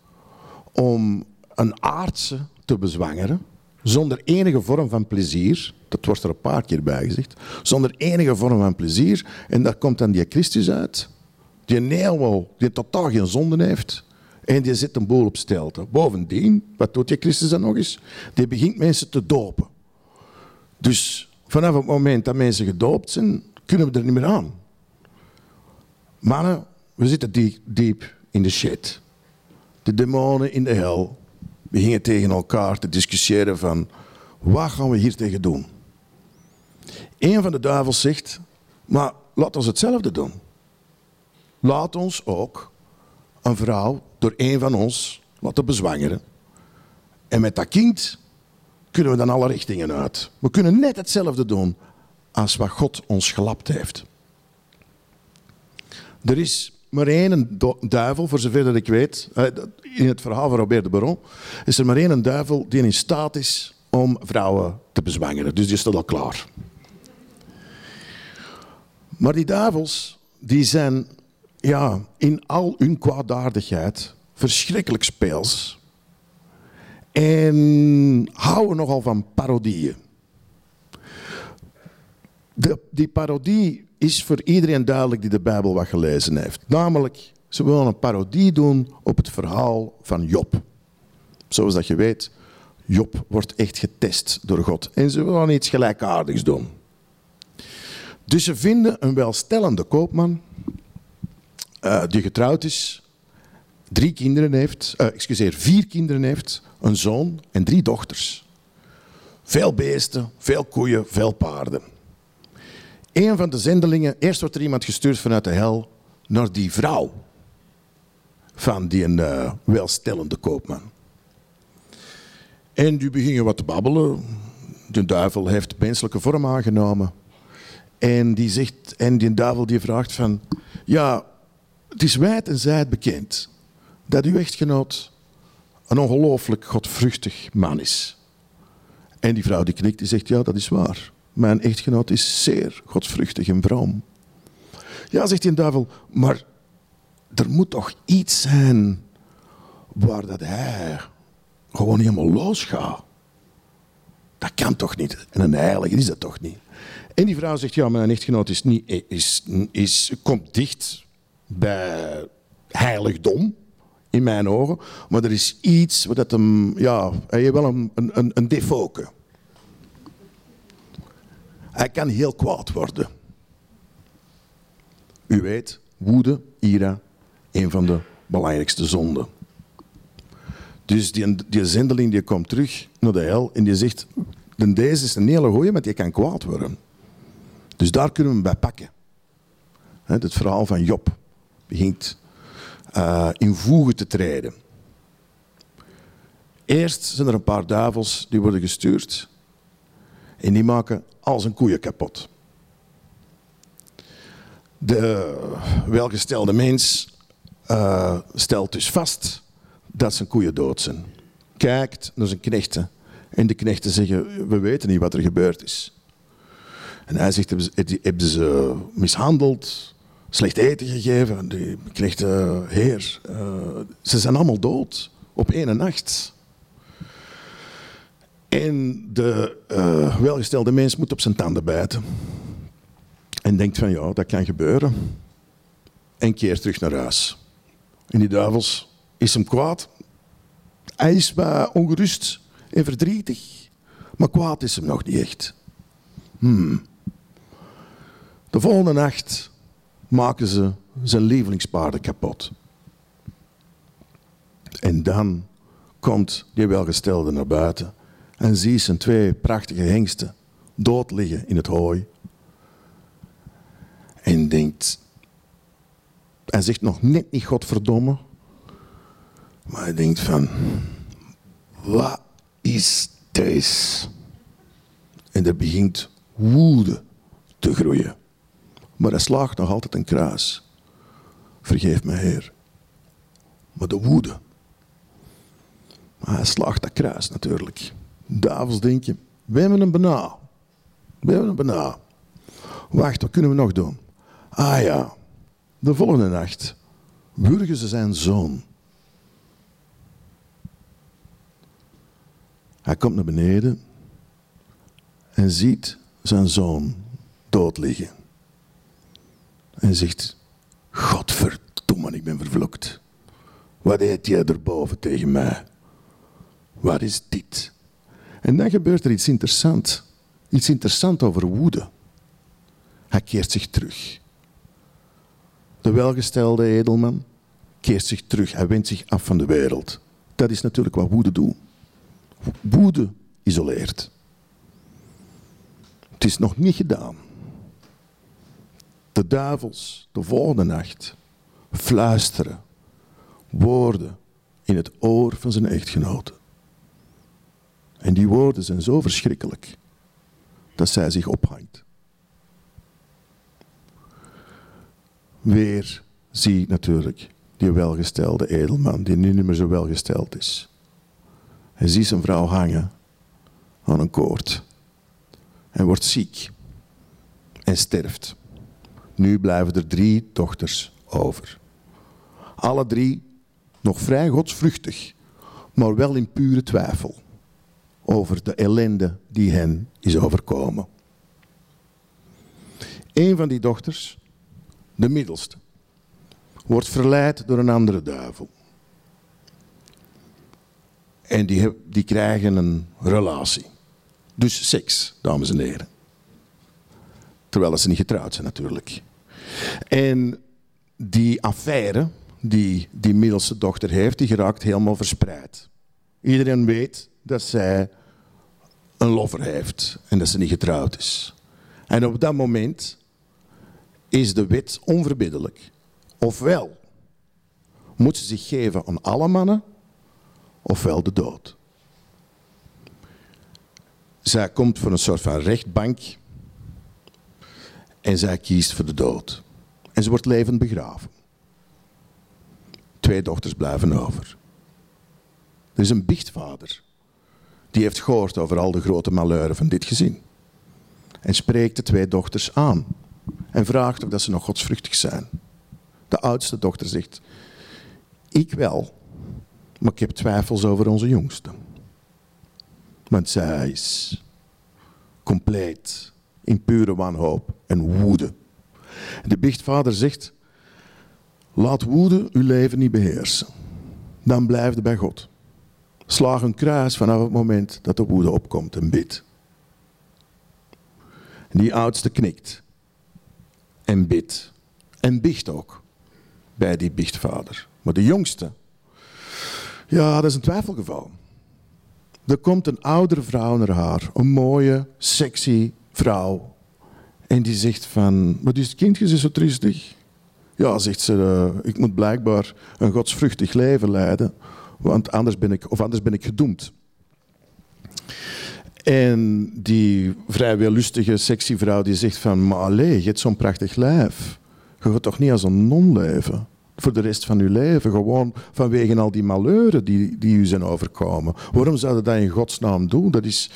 om een aardse te bezwangeren zonder enige vorm van plezier. Dat wordt er een paar keer bij gezegd. Zonder enige vorm van plezier. En daar komt dan die Christus uit. Die helemaal, die totaal geen zonde heeft. En die zit een boel op stelte. Bovendien, wat doet die Christus dan nog eens? Die begint mensen te dopen. Dus vanaf het moment dat mensen gedoopt zijn, kunnen we er niet meer aan. Mannen, we zitten diep, diep in de shit. De demonen in de hel. beginnen tegen elkaar te discussiëren van wat gaan we hier tegen doen. Een van de duivels zegt, maar laat ons hetzelfde doen. Laat ons ook een vrouw door een van ons laten bezwangeren. En met dat kind kunnen we dan alle richtingen uit. We kunnen net hetzelfde doen als wat God ons gelapt heeft. Er is maar één duivel, voor zover dat ik weet, in het verhaal van Robert de Baron, is er maar één duivel die in staat is om vrouwen te bezwangeren. Dus die staat al klaar. Maar die duivels, die zijn ja, in al hun kwaadaardigheid verschrikkelijk speels. En houden nogal van parodieën. De, die parodie is voor iedereen duidelijk die de Bijbel wat gelezen heeft. Namelijk, ze willen een parodie doen op het verhaal van Job. Zoals dat je weet, Job wordt echt getest door God. En ze willen iets gelijkaardigs doen. Dus ze vinden een welstellende koopman uh, die getrouwd is, drie kinderen heeft, uh, excuseer, vier kinderen heeft, een zoon en drie dochters. Veel beesten, veel koeien, veel paarden. Een van de zendelingen, eerst wordt er iemand gestuurd vanuit de hel naar die vrouw van die uh, welstellende koopman. En die beginnen wat te babbelen. De duivel heeft menselijke vorm aangenomen. En die zegt, en die duivel die vraagt van, ja, het is wijd en zijd bekend dat uw echtgenoot een ongelooflijk godvruchtig man is. En die vrouw die knikt, die zegt, ja, dat is waar. Mijn echtgenoot is zeer godvruchtig en vroom. Ja, zegt die duivel, maar er moet toch iets zijn waar dat hij gewoon helemaal losgaat. Dat kan toch niet? En een heilige is dat toch niet? En die vrouw zegt, ja, mijn echtgenoot is niet, is, is, komt dicht bij heiligdom, in mijn ogen. Maar er is iets wat hem, ja, hij heeft wel een, een, een defoke. Hij kan heel kwaad worden. U weet, woede, ira, een van de belangrijkste zonden. Dus die, die zendeling die komt terug naar de hel en die zegt, deze is een hele goeie, maar die kan kwaad worden. Dus daar kunnen we hem bij pakken. Het verhaal van Job begint uh, in voegen te treden. Eerst zijn er een paar duivels die worden gestuurd en die maken al zijn koeien kapot. De welgestelde mens uh, stelt dus vast dat zijn koeien dood zijn. Kijkt naar zijn knechten en de knechten zeggen, we weten niet wat er gebeurd is. En hij zegt, hebben ze mishandeld, slecht eten gegeven. Die knechten, heer, uh, ze zijn allemaal dood op één nacht. En de welgestelde mens moet op zijn tanden bijten. En denkt van ja, dat kan gebeuren. En keert terug naar huis. En die duivels is hem kwaad. Hij is ongerust en verdrietig. Maar kwaad is hem nog niet echt. Hmm. De volgende nacht maken ze zijn lievelingspaarden kapot. En dan komt die welgestelde naar buiten en ziet zijn twee prachtige hengsten dood liggen in het hooi. En denkt, hij zegt nog net niet godverdomme, maar hij denkt van, wat is deze? En er begint woede te groeien. Maar hij slaagt nog altijd een kruis. Vergeef me, Heer. Maar de woede. Maar hij slaagt dat kruis natuurlijk. Davels denk je, we hebben een bena. We hebben een bena. Wacht, wat kunnen we nog doen? Ah ja, de volgende nacht wurgen ze zijn zoon. Hij komt naar beneden en ziet zijn zoon dood liggen. En zegt, godverdomme, ik ben vervloekt. Wat eet jij erboven tegen mij? Wat is dit? En dan gebeurt er iets interessants. Iets interessants over woede. Hij keert zich terug. De welgestelde edelman keert zich terug. Hij wendt zich af van de wereld. Dat is natuurlijk wat woede doet. Woede isoleert. Het is nog niet gedaan. De duivels de volgende nacht fluisteren woorden in het oor van zijn echtgenote. En die woorden zijn zo verschrikkelijk dat zij zich ophangt. Weer zie natuurlijk die welgestelde edelman, die nu niet meer zo welgesteld is. Hij ziet zijn vrouw hangen aan een koord. Hij wordt ziek en sterft. Nu blijven er drie dochters over. Alle drie nog vrij godsvruchtig, maar wel in pure twijfel over de ellende die hen is overkomen. Een van die dochters, de middelste, wordt verleid door een andere duivel. En die, die krijgen een relatie. Dus seks, dames en heren. Terwijl ze niet getrouwd zijn natuurlijk. En die affaire die die middelste dochter heeft, die geraakt helemaal verspreid. Iedereen weet dat zij een lover heeft en dat ze niet getrouwd is. En op dat moment is de wet onverbiddelijk. Ofwel moet ze zich geven aan alle mannen, ofwel de dood. Zij komt voor een soort van rechtbank en zij kiest voor de dood. En ze wordt levend begraven. Twee dochters blijven over. Er is een biechtvader. Die heeft gehoord over al de grote malheuren van dit gezin. En spreekt de twee dochters aan. En vraagt of dat ze nog godsvruchtig zijn. De oudste dochter zegt, ik wel, maar ik heb twijfels over onze jongste. Want zij is compleet in pure wanhoop en woede. De biechtvader zegt, laat woede uw leven niet beheersen. Dan blijf je bij God. Slaag een kruis vanaf het moment dat de woede opkomt en bidt. Die oudste knikt en bidt en biecht ook bij die biechtvader. Maar de jongste, ja, dat is een twijfelgeval. Er komt een oudere vrouw naar haar, een mooie, sexy vrouw. En die zegt van, wat is het kindje zo triestig? Ja, zegt ze, uh, ik moet blijkbaar een godsvruchtig leven leiden, want anders ben ik, of anders ben ik gedoemd. En die vrij lustige, sexy vrouw die zegt van, maar allee, je hebt zo'n prachtig lijf. Je gaat toch niet als een non leven? Voor de rest van uw leven. Gewoon vanwege al die malheuren die, die u zijn overkomen. Waarom zou dat in godsnaam doen? Dat is...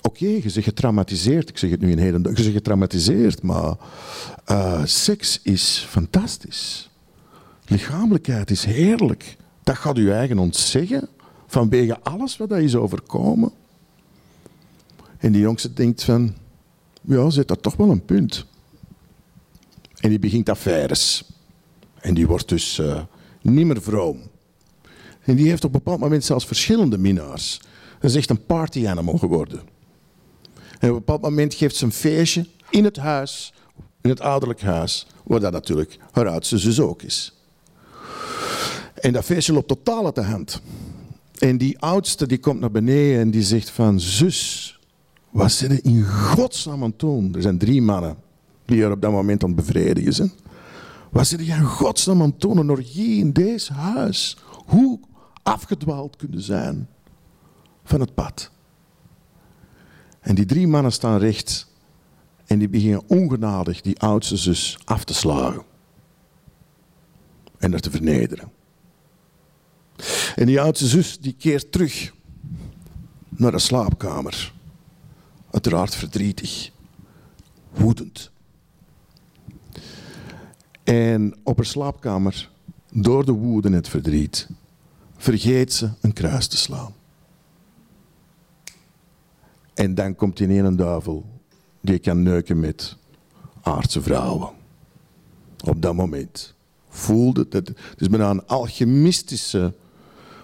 Oké, je bent getraumatiseerd. Ik zeg het nu in heden. Je bent getraumatiseerd, maar uh, seks is fantastisch. Lichamelijkheid is heerlijk. Dat gaat u eigen ontzeggen vanwege alles wat dat is overkomen. En die jongste denkt van, ja, zit dat toch wel een punt. En die begint affaires. En die wordt dus uh, niet meer vroom. En die heeft op een bepaald moment zelfs verschillende minnaars. Dat is echt een party animal geworden. En op een bepaald moment geeft ze een feestje in het huis, in het ouderlijk huis, waar dat natuurlijk haar oudste zus ook is. En dat feestje loopt totaal uit de hand. En die oudste die komt naar beneden en die zegt van, zus, wat zit er in godsnaam aan het? Er zijn drie mannen die er op dat moment aan bevredigen zijn. Wat zit je in godsnaam aan tonen? orgie in deze huis. Hoe afgedwaald kunnen zijn van het pad. En die drie mannen staan recht en die beginnen ongenadig die oudste zus af te slagen. En er te vernederen. En die oudste zus die keert terug naar de slaapkamer. Uiteraard verdrietig, woedend. En op haar slaapkamer, door de woede en het verdriet, vergeet ze een kruis te slaan. En dan komt in een duivel die kan neuken met aardse vrouwen. Op dat moment voelde het, het is bijna een alchemistische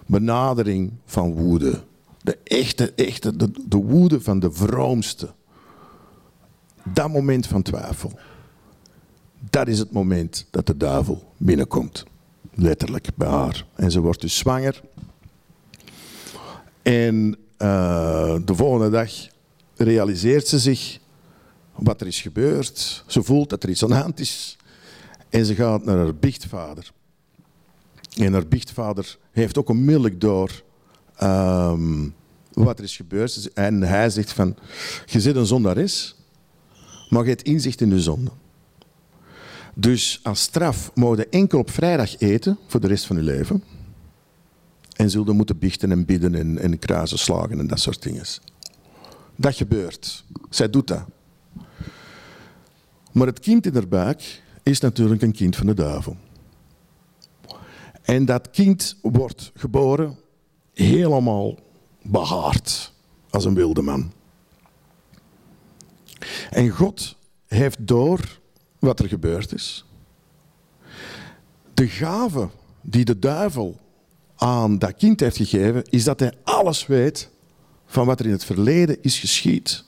benadering van woede. De echte, echte, de, de woede van de vroomste. Dat moment van twijfel dat is het moment dat de duivel binnenkomt. Letterlijk bij haar. En ze wordt dus zwanger. En uh, de volgende dag realiseert ze zich wat er is gebeurd. Ze voelt dat er iets aan de hand is. En ze gaat naar haar biechtvader. En haar biechtvader heeft ook onmiddellijk door um, wat er is gebeurd. En hij zegt van, je zit een zondares, maar je hebt inzicht in de zonde. Dus als straf mogen enkel op vrijdag eten voor de rest van je leven. En zullen moeten biechten en bidden en, en kruisen slagen en dat soort dingen. Dat gebeurt. Zij doet dat. Maar het kind in haar buik is natuurlijk een kind van de duivel. En dat kind wordt geboren helemaal behaard als een wilde man. En God heeft door wat er gebeurd is. De gave die de duivel aan dat kind heeft gegeven, is dat hij alles weet van wat er in het verleden is geschied.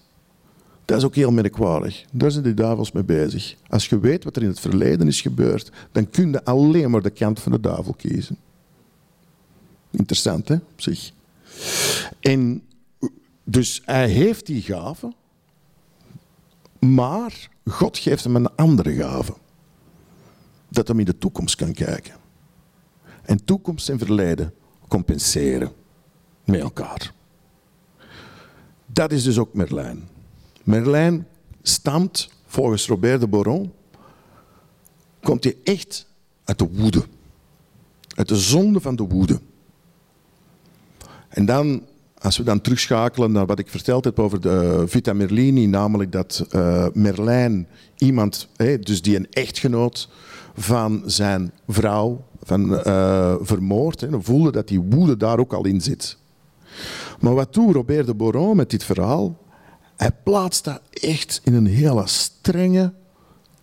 Dat is ook heel merkwaardig. Daar zijn die duivels mee bezig. Als je weet wat er in het verleden is gebeurd, dan kun je alleen maar de kant van de duivel kiezen. Interessant, hè, op zich. En dus hij heeft die gave, maar God geeft hem een andere gave. Dat hem in de toekomst kan kijken. En toekomst en verleden compenseren met elkaar. Dat is dus ook Merlijn. Merlijn stamt, volgens Robert de Boron, komt hij echt uit de woede. Uit de zonde van de woede. En dan, als we dan terugschakelen naar wat ik verteld heb over de Vita Merlini, namelijk dat uh, Merlijn iemand, dus die een echtgenoot van zijn vrouw van, uh, vermoord, dan voelde dat die woede daar ook al in zit. Maar wat doet Robert de Boron met dit verhaal? Hij plaatst dat echt in een hele strenge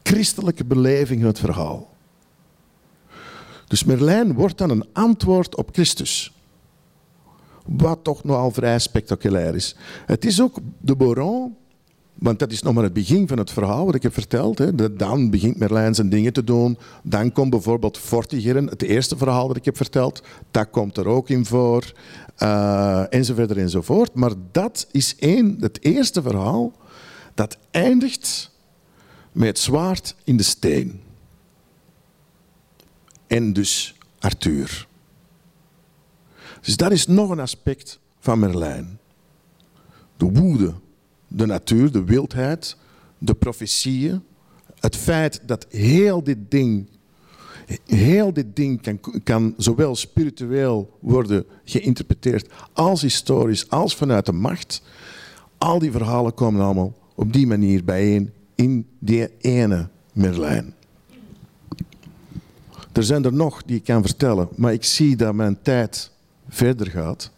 christelijke beleving in het verhaal. Dus Merlijn wordt dan een antwoord op Christus. Wat toch nogal vrij spectaculair is. Het is ook de Boron, want dat is nog maar het begin van het verhaal wat ik heb verteld. Hè. Dan begint Merlijn zijn dingen te doen. Dan komt bijvoorbeeld Vortigern, het eerste verhaal dat ik heb verteld. Dat komt er ook in voor. Uh, enzovoort enzovoort. Maar dat is één, het eerste verhaal dat eindigt met het zwaard in de steen. En dus Arthur. Dus dat is nog een aspect van Merlijn. De woede, de natuur, de wildheid, de profetieën. Het feit dat heel dit ding, heel dit ding kan, kan zowel spiritueel worden geïnterpreteerd als historisch, als vanuit de macht. Al die verhalen komen allemaal op die manier bijeen in die ene Merlijn. Er zijn er nog die ik kan vertellen, maar ik zie dat mijn tijd verder gaat.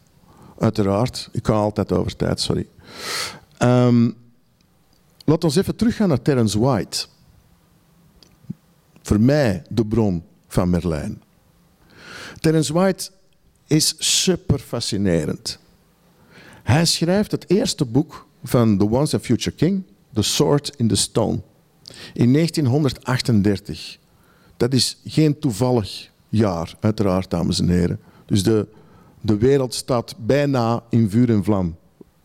Uiteraard, ik ga altijd over tijd, sorry. Um, laat ons even teruggaan naar Terence White. Voor mij de bron van Merlijn. Terence White is super fascinerend. Hij schrijft het eerste boek van The Once and Future King, The Sword in the Stone, in 1938. Dat is geen toevallig jaar, uiteraard, dames en heren. Dus de de wereld staat bijna in vuur en vlam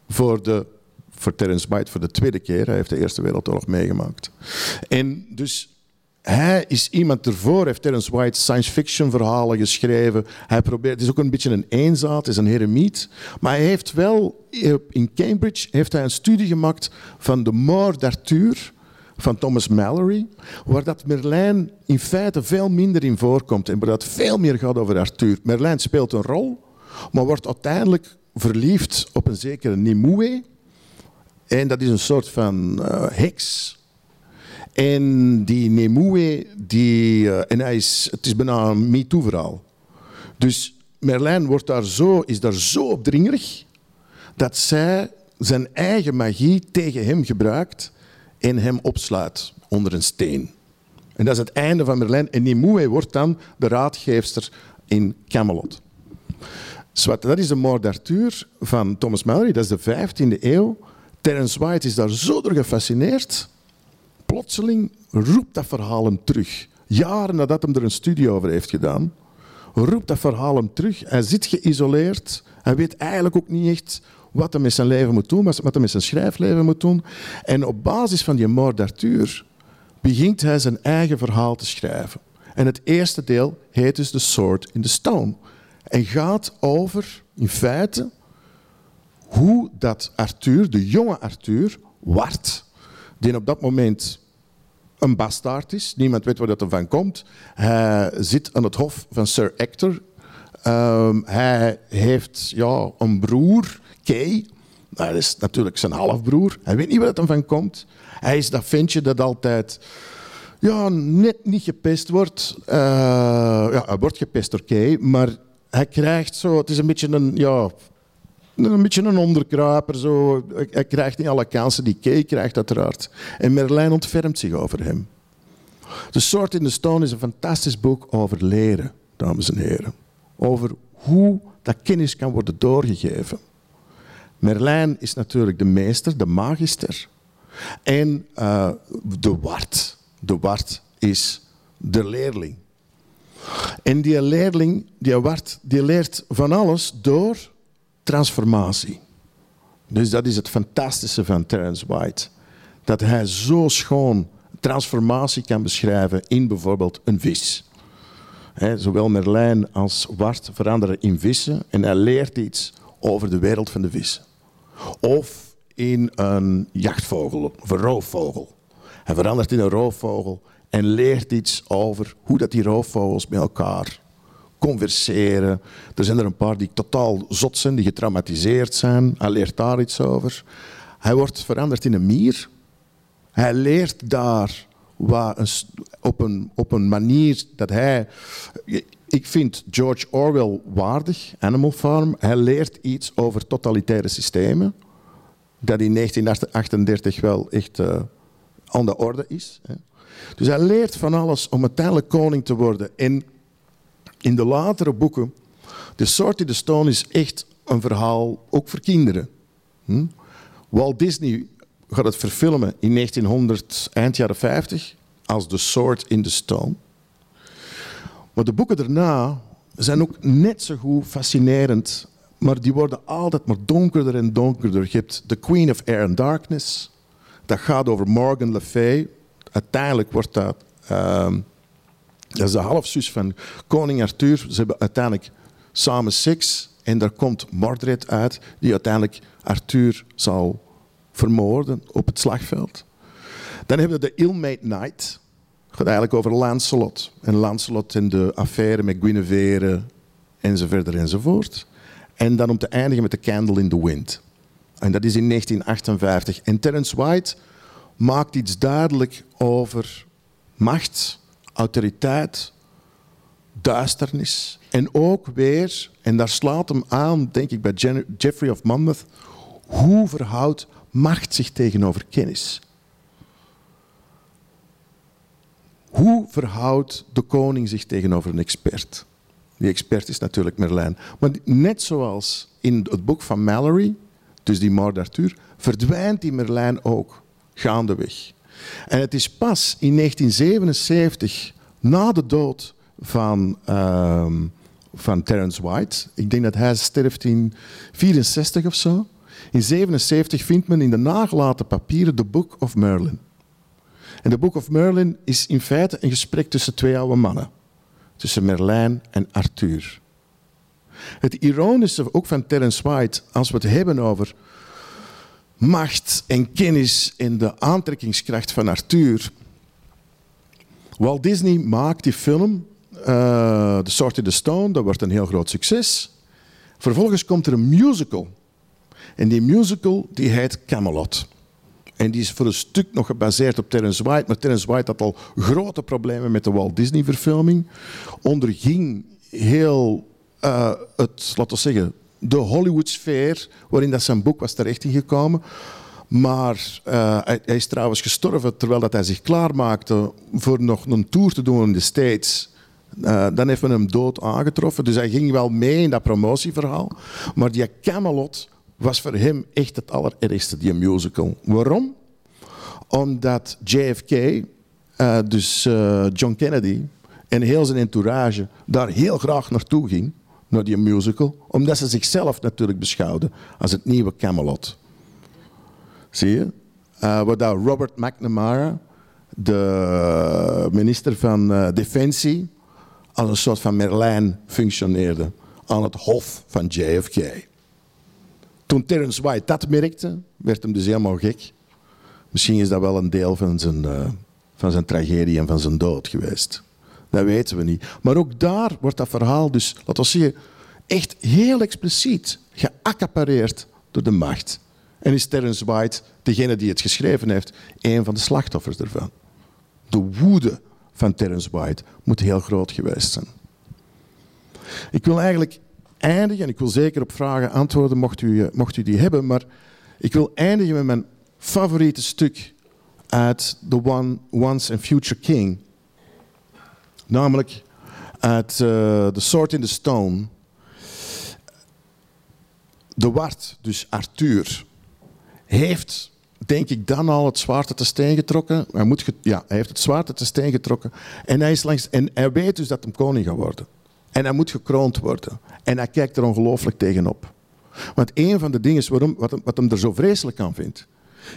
voor, de, voor Terence White voor de tweede keer. Hij heeft de Eerste Wereldoorlog meegemaakt. En dus hij is iemand ervoor, heeft Terence White science fiction verhalen geschreven. Hij probeert, het is ook een beetje een eenzaad, is een heremiet. Maar hij heeft wel, in Cambridge heeft hij een studie gemaakt van de moord d'Arthur van Thomas Mallory, waar dat Merlijn in feite veel minder in voorkomt en waar dat veel meer gaat over Arthur. Merlijn speelt een rol, maar wordt uiteindelijk verliefd op een zekere Nimue. En dat is een soort van uh, heks. En die Nimue, die, uh, en hij is, het is bijna een MeToo-verhaal. Dus Merlijn wordt daar zo, is daar zo opdringerig dat zij zijn eigen magie tegen hem gebruikt en hem opsluit onder een steen. En dat is het einde van Merlijn. En Nimue wordt dan de raadgeefster in Camelot. Zwart, dat is de moord van Thomas Mallory, dat is de 15e eeuw. Terence White is daar zo door gefascineerd. Plotseling roept dat verhaal hem terug. Jaren nadat hij er een studie over heeft gedaan, roept dat verhaal hem terug. Hij zit geïsoleerd, Hij weet eigenlijk ook niet echt wat hij met zijn leven moet doen, wat hij met zijn schrijfleven moet doen. En op basis van die moord begint hij zijn eigen verhaal te schrijven. En het eerste deel heet dus The Sword in the Stone. En gaat over, in feite, hoe dat Arthur, de jonge Arthur, Wart, die op dat moment een bastaard is, niemand weet waar dat ervan komt. Hij zit aan het hof van Sir Hector. Um, hij heeft ja, een broer, Kay. Dat is natuurlijk zijn halfbroer. Hij weet niet waar dat ervan komt. Hij is dat ventje dat altijd ja, net niet gepest wordt. Uh, ja, hij wordt gepest door Kay, maar hij krijgt zo... Het is een beetje een... Ja, een beetje een onderkruiper. Zo. Hij krijgt niet alle kansen die Kay krijgt, uiteraard. En Merlijn ontfermt zich over hem. The Sword in the Stone is een fantastisch boek over leren, dames en heren. Over hoe dat kennis kan worden doorgegeven. Merlijn is natuurlijk de meester, de magister. En uh, de wart. De wart is de leerling. En die leerling, die wart, die leert van alles door transformatie. Dus dat is het fantastische van Terence White. Dat hij zo schoon transformatie kan beschrijven in bijvoorbeeld een vis. zowel Merlijn als Wart veranderen in vissen en hij leert iets over de wereld van de vissen. Of in een jachtvogel, of een roofvogel. Hij verandert in een roofvogel en leert iets over hoe dat die roofvogels met elkaar converseren. Er zijn er een paar die totaal zot zijn, die getraumatiseerd zijn. Hij leert daar iets over. Hij wordt veranderd in een mier. Hij leert daar wat op, een, op een manier dat hij. Ik vind George Orwell waardig, Animal Farm. Hij leert iets over totalitaire systemen. Dat in 1938 wel echt uh, aan de orde is. Hè. Dus hij leert van alles om uiteindelijk koning te worden. En in de latere boeken, The Sword in the Stone is echt een verhaal ook voor kinderen. Hm? Walt Disney gaat het verfilmen in 1900, eind jaren 50, als The Sword in the Stone. Maar de boeken daarna zijn ook net zo goed fascinerend, maar die worden altijd maar donkerder en donkerder. Je hebt The Queen of Air and Darkness, dat gaat over Morgan Le Fay. Uiteindelijk wordt dat uh, dat is de halfzus van koning Arthur. Ze hebben uiteindelijk samen seks. En daar komt Mordred uit, die uiteindelijk Arthur zal vermoorden op het slagveld. Dan hebben we de Ill-Made Knight. Het gaat eigenlijk over Lancelot. En Lancelot en de affaire met Guinevere enzovoort enzovoort. En dan om te eindigen met The Candle in the Wind. En dat is in 1958. En Terence White maakt iets duidelijk over macht, autoriteit, duisternis. En ook weer, en daar slaat hem aan, denk ik, bij Jeffrey of Monmouth, hoe verhoudt macht zich tegenover kennis? Hoe verhoudt de koning zich tegenover een expert? Die expert is natuurlijk Merlijn. Maar net zoals in het boek van Mallory, dus die moord Arthur, verdwijnt die Merlijn ook gaandeweg. En het is pas in 1977, na de dood van, uh, van Terence White, ik denk dat hij sterft in 64 of zo. In 77 vindt men in de nagelaten papieren de Book of Merlin. En de Book of Merlin is in feite een gesprek tussen twee oude mannen. Tussen Merlijn en Arthur. Het ironische ook van Terence White, als we het hebben over macht en kennis en de aantrekkingskracht van Arthur. Walt Disney maakt die film, uh, The Sword in the Stone, dat wordt een heel groot succes. Vervolgens komt er een musical. En die musical die heet Camelot. En die is voor een stuk nog gebaseerd op Terence White. Maar Terence White had al grote problemen met de Walt Disney-verfilming. Onderging heel uh, het, laten we zeggen, de Hollywood-sfeer waarin dat zijn boek was terechtgekomen. Maar uh, hij, is trouwens gestorven terwijl dat hij zich klaarmaakte voor nog een tour te doen in de States. Uh, dan heeft men hem dood aangetroffen. Dus hij ging wel mee in dat promotieverhaal. Maar die Camelot was voor hem echt het allerergste, die musical. Waarom? Omdat JFK, eh, dus John Kennedy, en heel zijn entourage daar heel graag naartoe ging naar die musical, omdat ze zichzelf natuurlijk beschouwden als het nieuwe Camelot. Zie je? Uh, waar daar Robert McNamara, de minister van uh, Defensie, als een soort van Merlijn functioneerde aan het hof van JFK. Toen Terence White dat merkte, werd hem dus helemaal gek. Misschien is dat wel een deel van zijn, uh, van zijn tragedie en van zijn dood geweest. Dat weten we niet. Maar ook daar wordt dat verhaal dus, laten we zeggen, echt heel expliciet geaccapareerd door de macht. En is Terence White, degene die het geschreven heeft, een van de slachtoffers ervan. De woede van Terence White moet heel groot geweest zijn. Ik wil eigenlijk eindigen, en ik wil zeker op vragen antwoorden mocht u, eh, mocht u die hebben, maar ik wil eindigen met mijn favoriete stuk uit The One, Once and Future King. Namelijk uit uh, The Sword in the Stone. De Wart, dus Arthur, heeft denk ik dan al het zwaard uit de steen getrokken. Hij, moet ja, hij heeft het zwaard uit de steen getrokken. En hij, is langs, en hij weet dus dat hij koning gaat worden. En hij moet gekroond worden. En hij kijkt er ongelooflijk tegenop. Want een van de dingen waarom, wat, hem, wat hem er zo vreselijk aan vindt,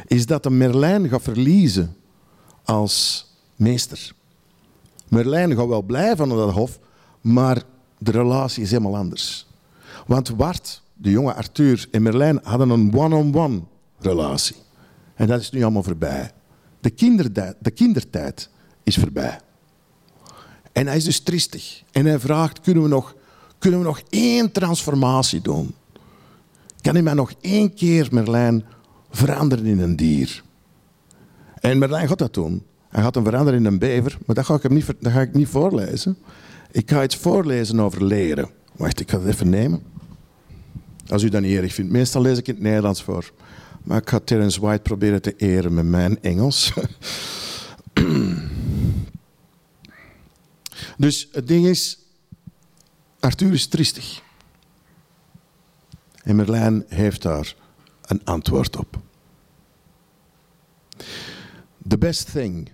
is dat de Merlijn gaat verliezen als meester. Merlijn gaat wel blijven aan dat hof, maar de relatie is helemaal anders. Want Wart, de jonge Arthur en Merlijn hadden een one-on-one relatie. En dat is nu allemaal voorbij. De kindertijd, de kindertijd is voorbij. En hij is dus triestig. En hij vraagt, kunnen we nog, kunnen we nog één transformatie doen? Kan hij mij nog één keer, Merlijn, veranderen in een dier? En Merlijn gaat dat doen. Hij gaat hem veranderen in een bever, maar dat ga ik, hem niet, dat ga ik niet voorlezen. Ik ga iets voorlezen over leren. Wacht, ik ga het even nemen. Als u dat niet erg vindt. Meestal lees ik het Nederlands voor. Maar ik ga Terence White proberen te eren met mijn Engels. dus het ding is, Arthur is triestig. En Merlijn heeft daar een antwoord op. The best thing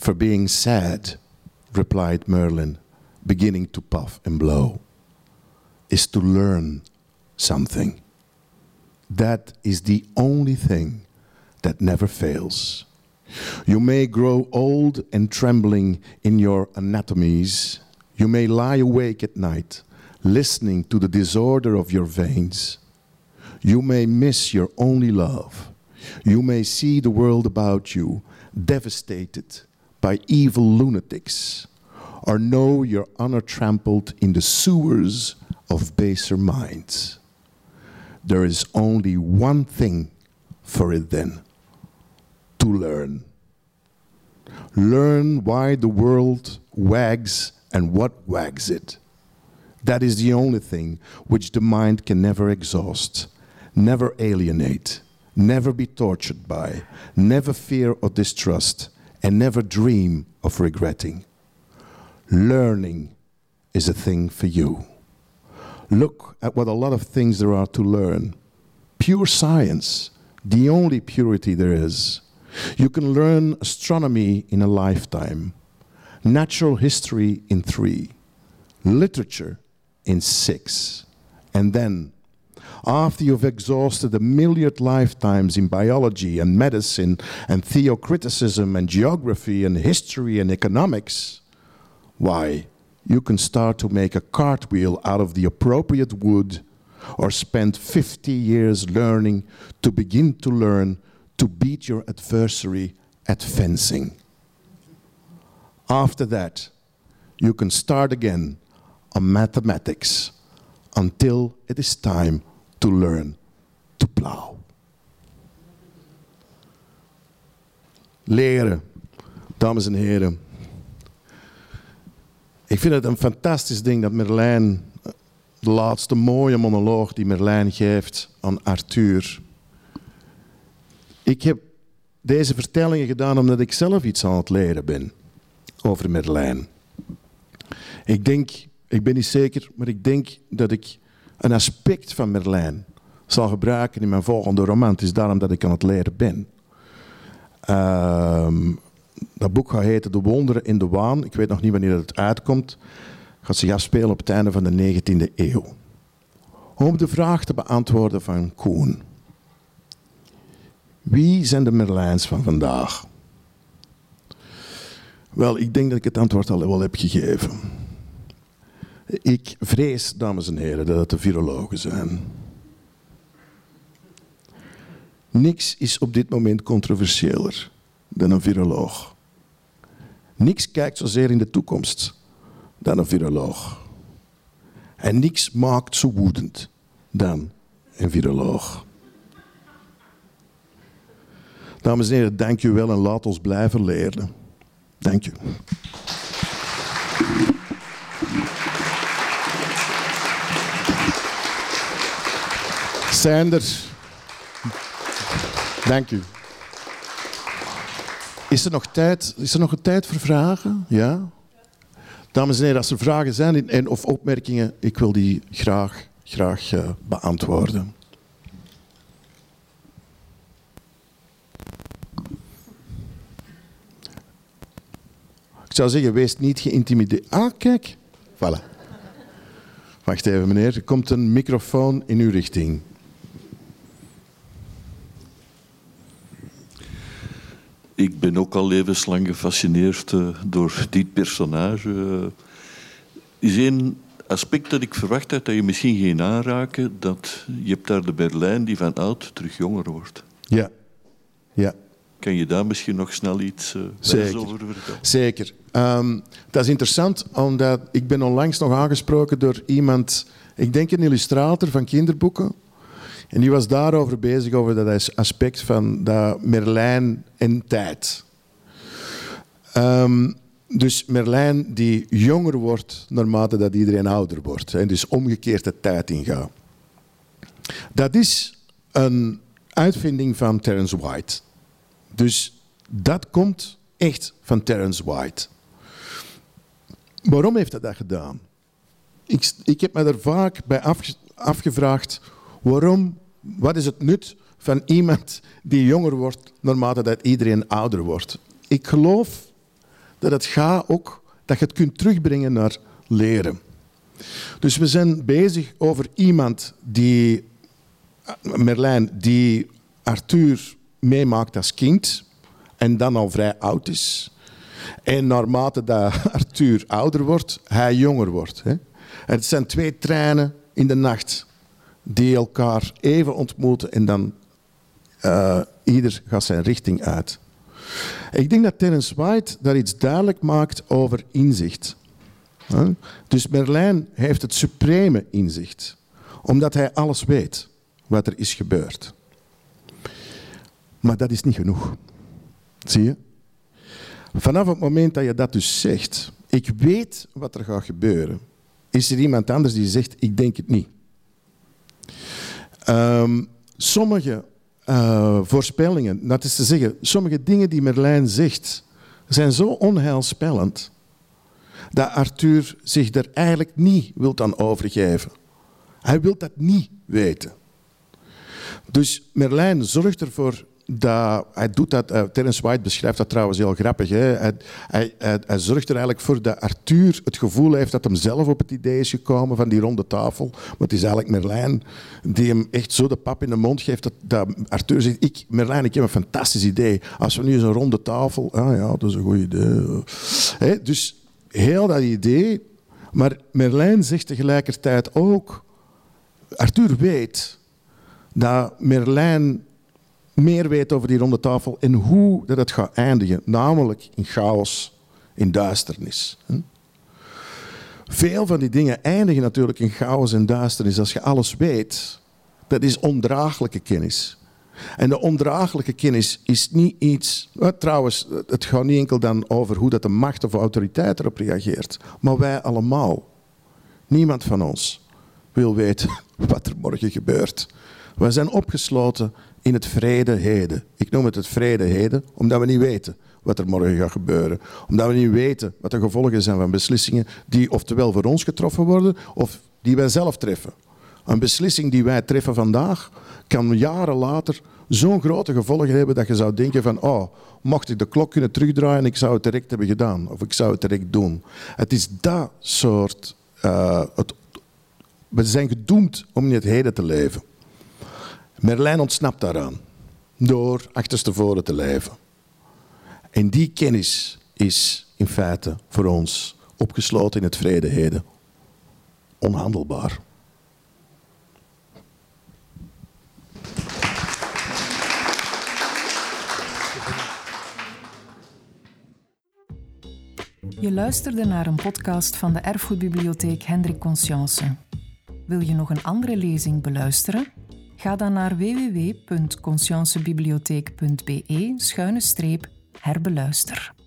for being sad, replied Merlin, beginning to puff and blow, is to learn something. That is the only thing that never fails. You may grow old and trembling in your anatomies. You may lie awake at night, listening to the disorder of your veins. You may miss your only love. You may see the world about you devastated by evil lunatics, or know your honor trampled in the sewers of baser minds. There is only one thing for it then to learn. Learn why the world wags and what wags it. That is the only thing which the mind can never exhaust, never alienate, never be tortured by, never fear or distrust, and never dream of regretting. Learning is a thing for you. Look at what a lot of things there are to learn. Pure science, the only purity there is. You can learn astronomy in a lifetime, natural history in three, literature in six. And then, after you've exhausted a million lifetimes in biology and medicine and theocriticism and geography and history and economics, why, you can start to make a cartwheel out of the appropriate wood or spend 50 years learning to begin to learn to beat your adversary at fencing. After that, you can start again on mathematics until it is time to learn to plow. Leren, dames en heren. Ik vind het een fantastisch ding dat Merlijn, de laatste mooie monoloog die Merlijn geeft aan Arthur. Ik heb deze vertellingen gedaan omdat ik zelf iets aan het leren ben over Merlijn. Ik denk, ik ben niet zeker, maar ik denk dat ik een aspect van Merlijn zal gebruiken in mijn volgende roman. Is daarom dat ik aan het leren ben. Uh, dat boek gaat heten De Wonderen in de Waan. Ik weet nog niet wanneer het uitkomt. gaat zich afspelen op het einde van de 19e eeuw. Om de vraag te beantwoorden van Koen. Wie zijn de Merlijns van vandaag? Wel, ik denk dat ik het antwoord al wel heb gegeven. Ik vrees, dames en heren, dat het de virologen zijn. Niks is op dit moment controversiëler dan een viroloog. Niks kijkt zozeer in de toekomst dan een viroloog. En niks maakt zo woedend dan een viroloog. Dames en heren, dank u wel en laat ons blijven leren. Dank u. Sander, dank u. Is er nog tijd, is er nog een tijd voor vragen? Ja? Dames en heren, als er vragen zijn en, of opmerkingen, ik wil die graag, graag uh, beantwoorden. Ik zou zeggen, wees niet geïntimideerd. Ah, kijk. Voilà. Wacht even, meneer. Er komt een microfoon in uw richting. Ik ben ook al levenslang gefascineerd uh, door dit personage. Uh, is één aspect dat ik verwacht had dat je misschien ging aanraken, dat je hebt daar de Berlijn die van oud terug jonger wordt. Ja. ja. Kan je daar misschien nog snel iets uh, over vertellen? Zeker. Um, dat is interessant, omdat ik ben onlangs nog aangesproken door iemand, ik denk een illustrator van kinderboeken, en die was daarover bezig, over dat aspect van dat Merlijn en tijd. Um, dus Merlijn die jonger wordt naarmate dat iedereen ouder wordt. En dus omgekeerd de tijd ingaat. Dat is een uitvinding van Terence White. Dus dat komt echt van Terence White. Waarom heeft hij dat gedaan? Ik, ik heb me er vaak bij afgevraagd waarom, wat is het nut van iemand die jonger wordt naarmate dat iedereen ouder wordt? Ik geloof dat het gaat ook dat je het kunt terugbrengen naar leren. Dus we zijn bezig over iemand die, Merlijn, die Arthur meemaakt als kind en dan al vrij oud is. En naarmate dat Arthur ouder wordt, hij jonger wordt. Het zijn twee treinen in de nacht die elkaar even ontmoeten en dan uh, ieder gaat zijn richting uit. Ik denk dat Terence White daar iets duidelijk maakt over inzicht. Dus Merlijn heeft het supreme inzicht, omdat hij alles weet wat er is gebeurd. Maar dat is niet genoeg. Zie je? Vanaf het moment dat je dat dus zegt, ik weet wat er gaat gebeuren, is er iemand anders die zegt, ik denk het niet. Um, sommige uh, voorspellingen, dat is te zeggen, sommige dingen die Merlijn zegt, zijn zo onheilspellend dat Arthur zich er eigenlijk niet wil aan overgeven. Hij wil dat niet weten. Dus Merlijn zorgt ervoor dat, hij doet dat, uh, Terence White beschrijft dat trouwens heel grappig. Hè? Hij, hij, zorgt er eigenlijk voor dat Arthur het gevoel heeft dat hem zelf op het idee is gekomen van die ronde tafel. Maar het is eigenlijk Merlijn die hem echt zo de pap in de mond geeft dat, dat Arthur zegt, ik, Merlijn, ik heb een fantastisch idee. Als we nu eens een ronde tafel... Ah ja, dat is een goed idee. Hè? Dus heel dat idee... Maar Merlijn zegt tegelijkertijd ook... Arthur weet dat Merlijn meer weet over die ronde tafel en hoe dat het gaat eindigen. Namelijk in chaos, in duisternis. Veel van die dingen eindigen natuurlijk in chaos en duisternis. Als je alles weet, dat is ondraaglijke kennis. En de ondraaglijke kennis is niet iets... trouwens, het gaat niet enkel dan over hoe dat de macht of autoriteit erop reageert. Maar wij allemaal. Niemand van ons wil weten wat er morgen gebeurt. Wij zijn opgesloten in het vrede heden. Ik noem het het vrede heden, omdat we niet weten wat er morgen gaat gebeuren. Omdat we niet weten wat de gevolgen zijn van beslissingen die oftewel voor ons getroffen worden of die wij zelf treffen. Een beslissing die wij treffen vandaag kan jaren later zo'n grote gevolgen hebben dat je zou denken van, oh, mocht ik de klok kunnen terugdraaien, ik zou het direct hebben gedaan. Of ik zou het direct doen. Het is dat soort... Uh, het, we zijn gedoemd om in het heden te leven. Merlijn ontsnapt daaraan. Door achterstevoren te leven. En die kennis is in feite voor ons opgesloten in het vrede heden. Onhandelbaar. Je luisterde naar een podcast van de Erfgoedbibliotheek Hendrik Conscience. Wil je nog een andere lezing beluisteren? Ga dan naar www.consciencebibliotheek.be-herbeluister.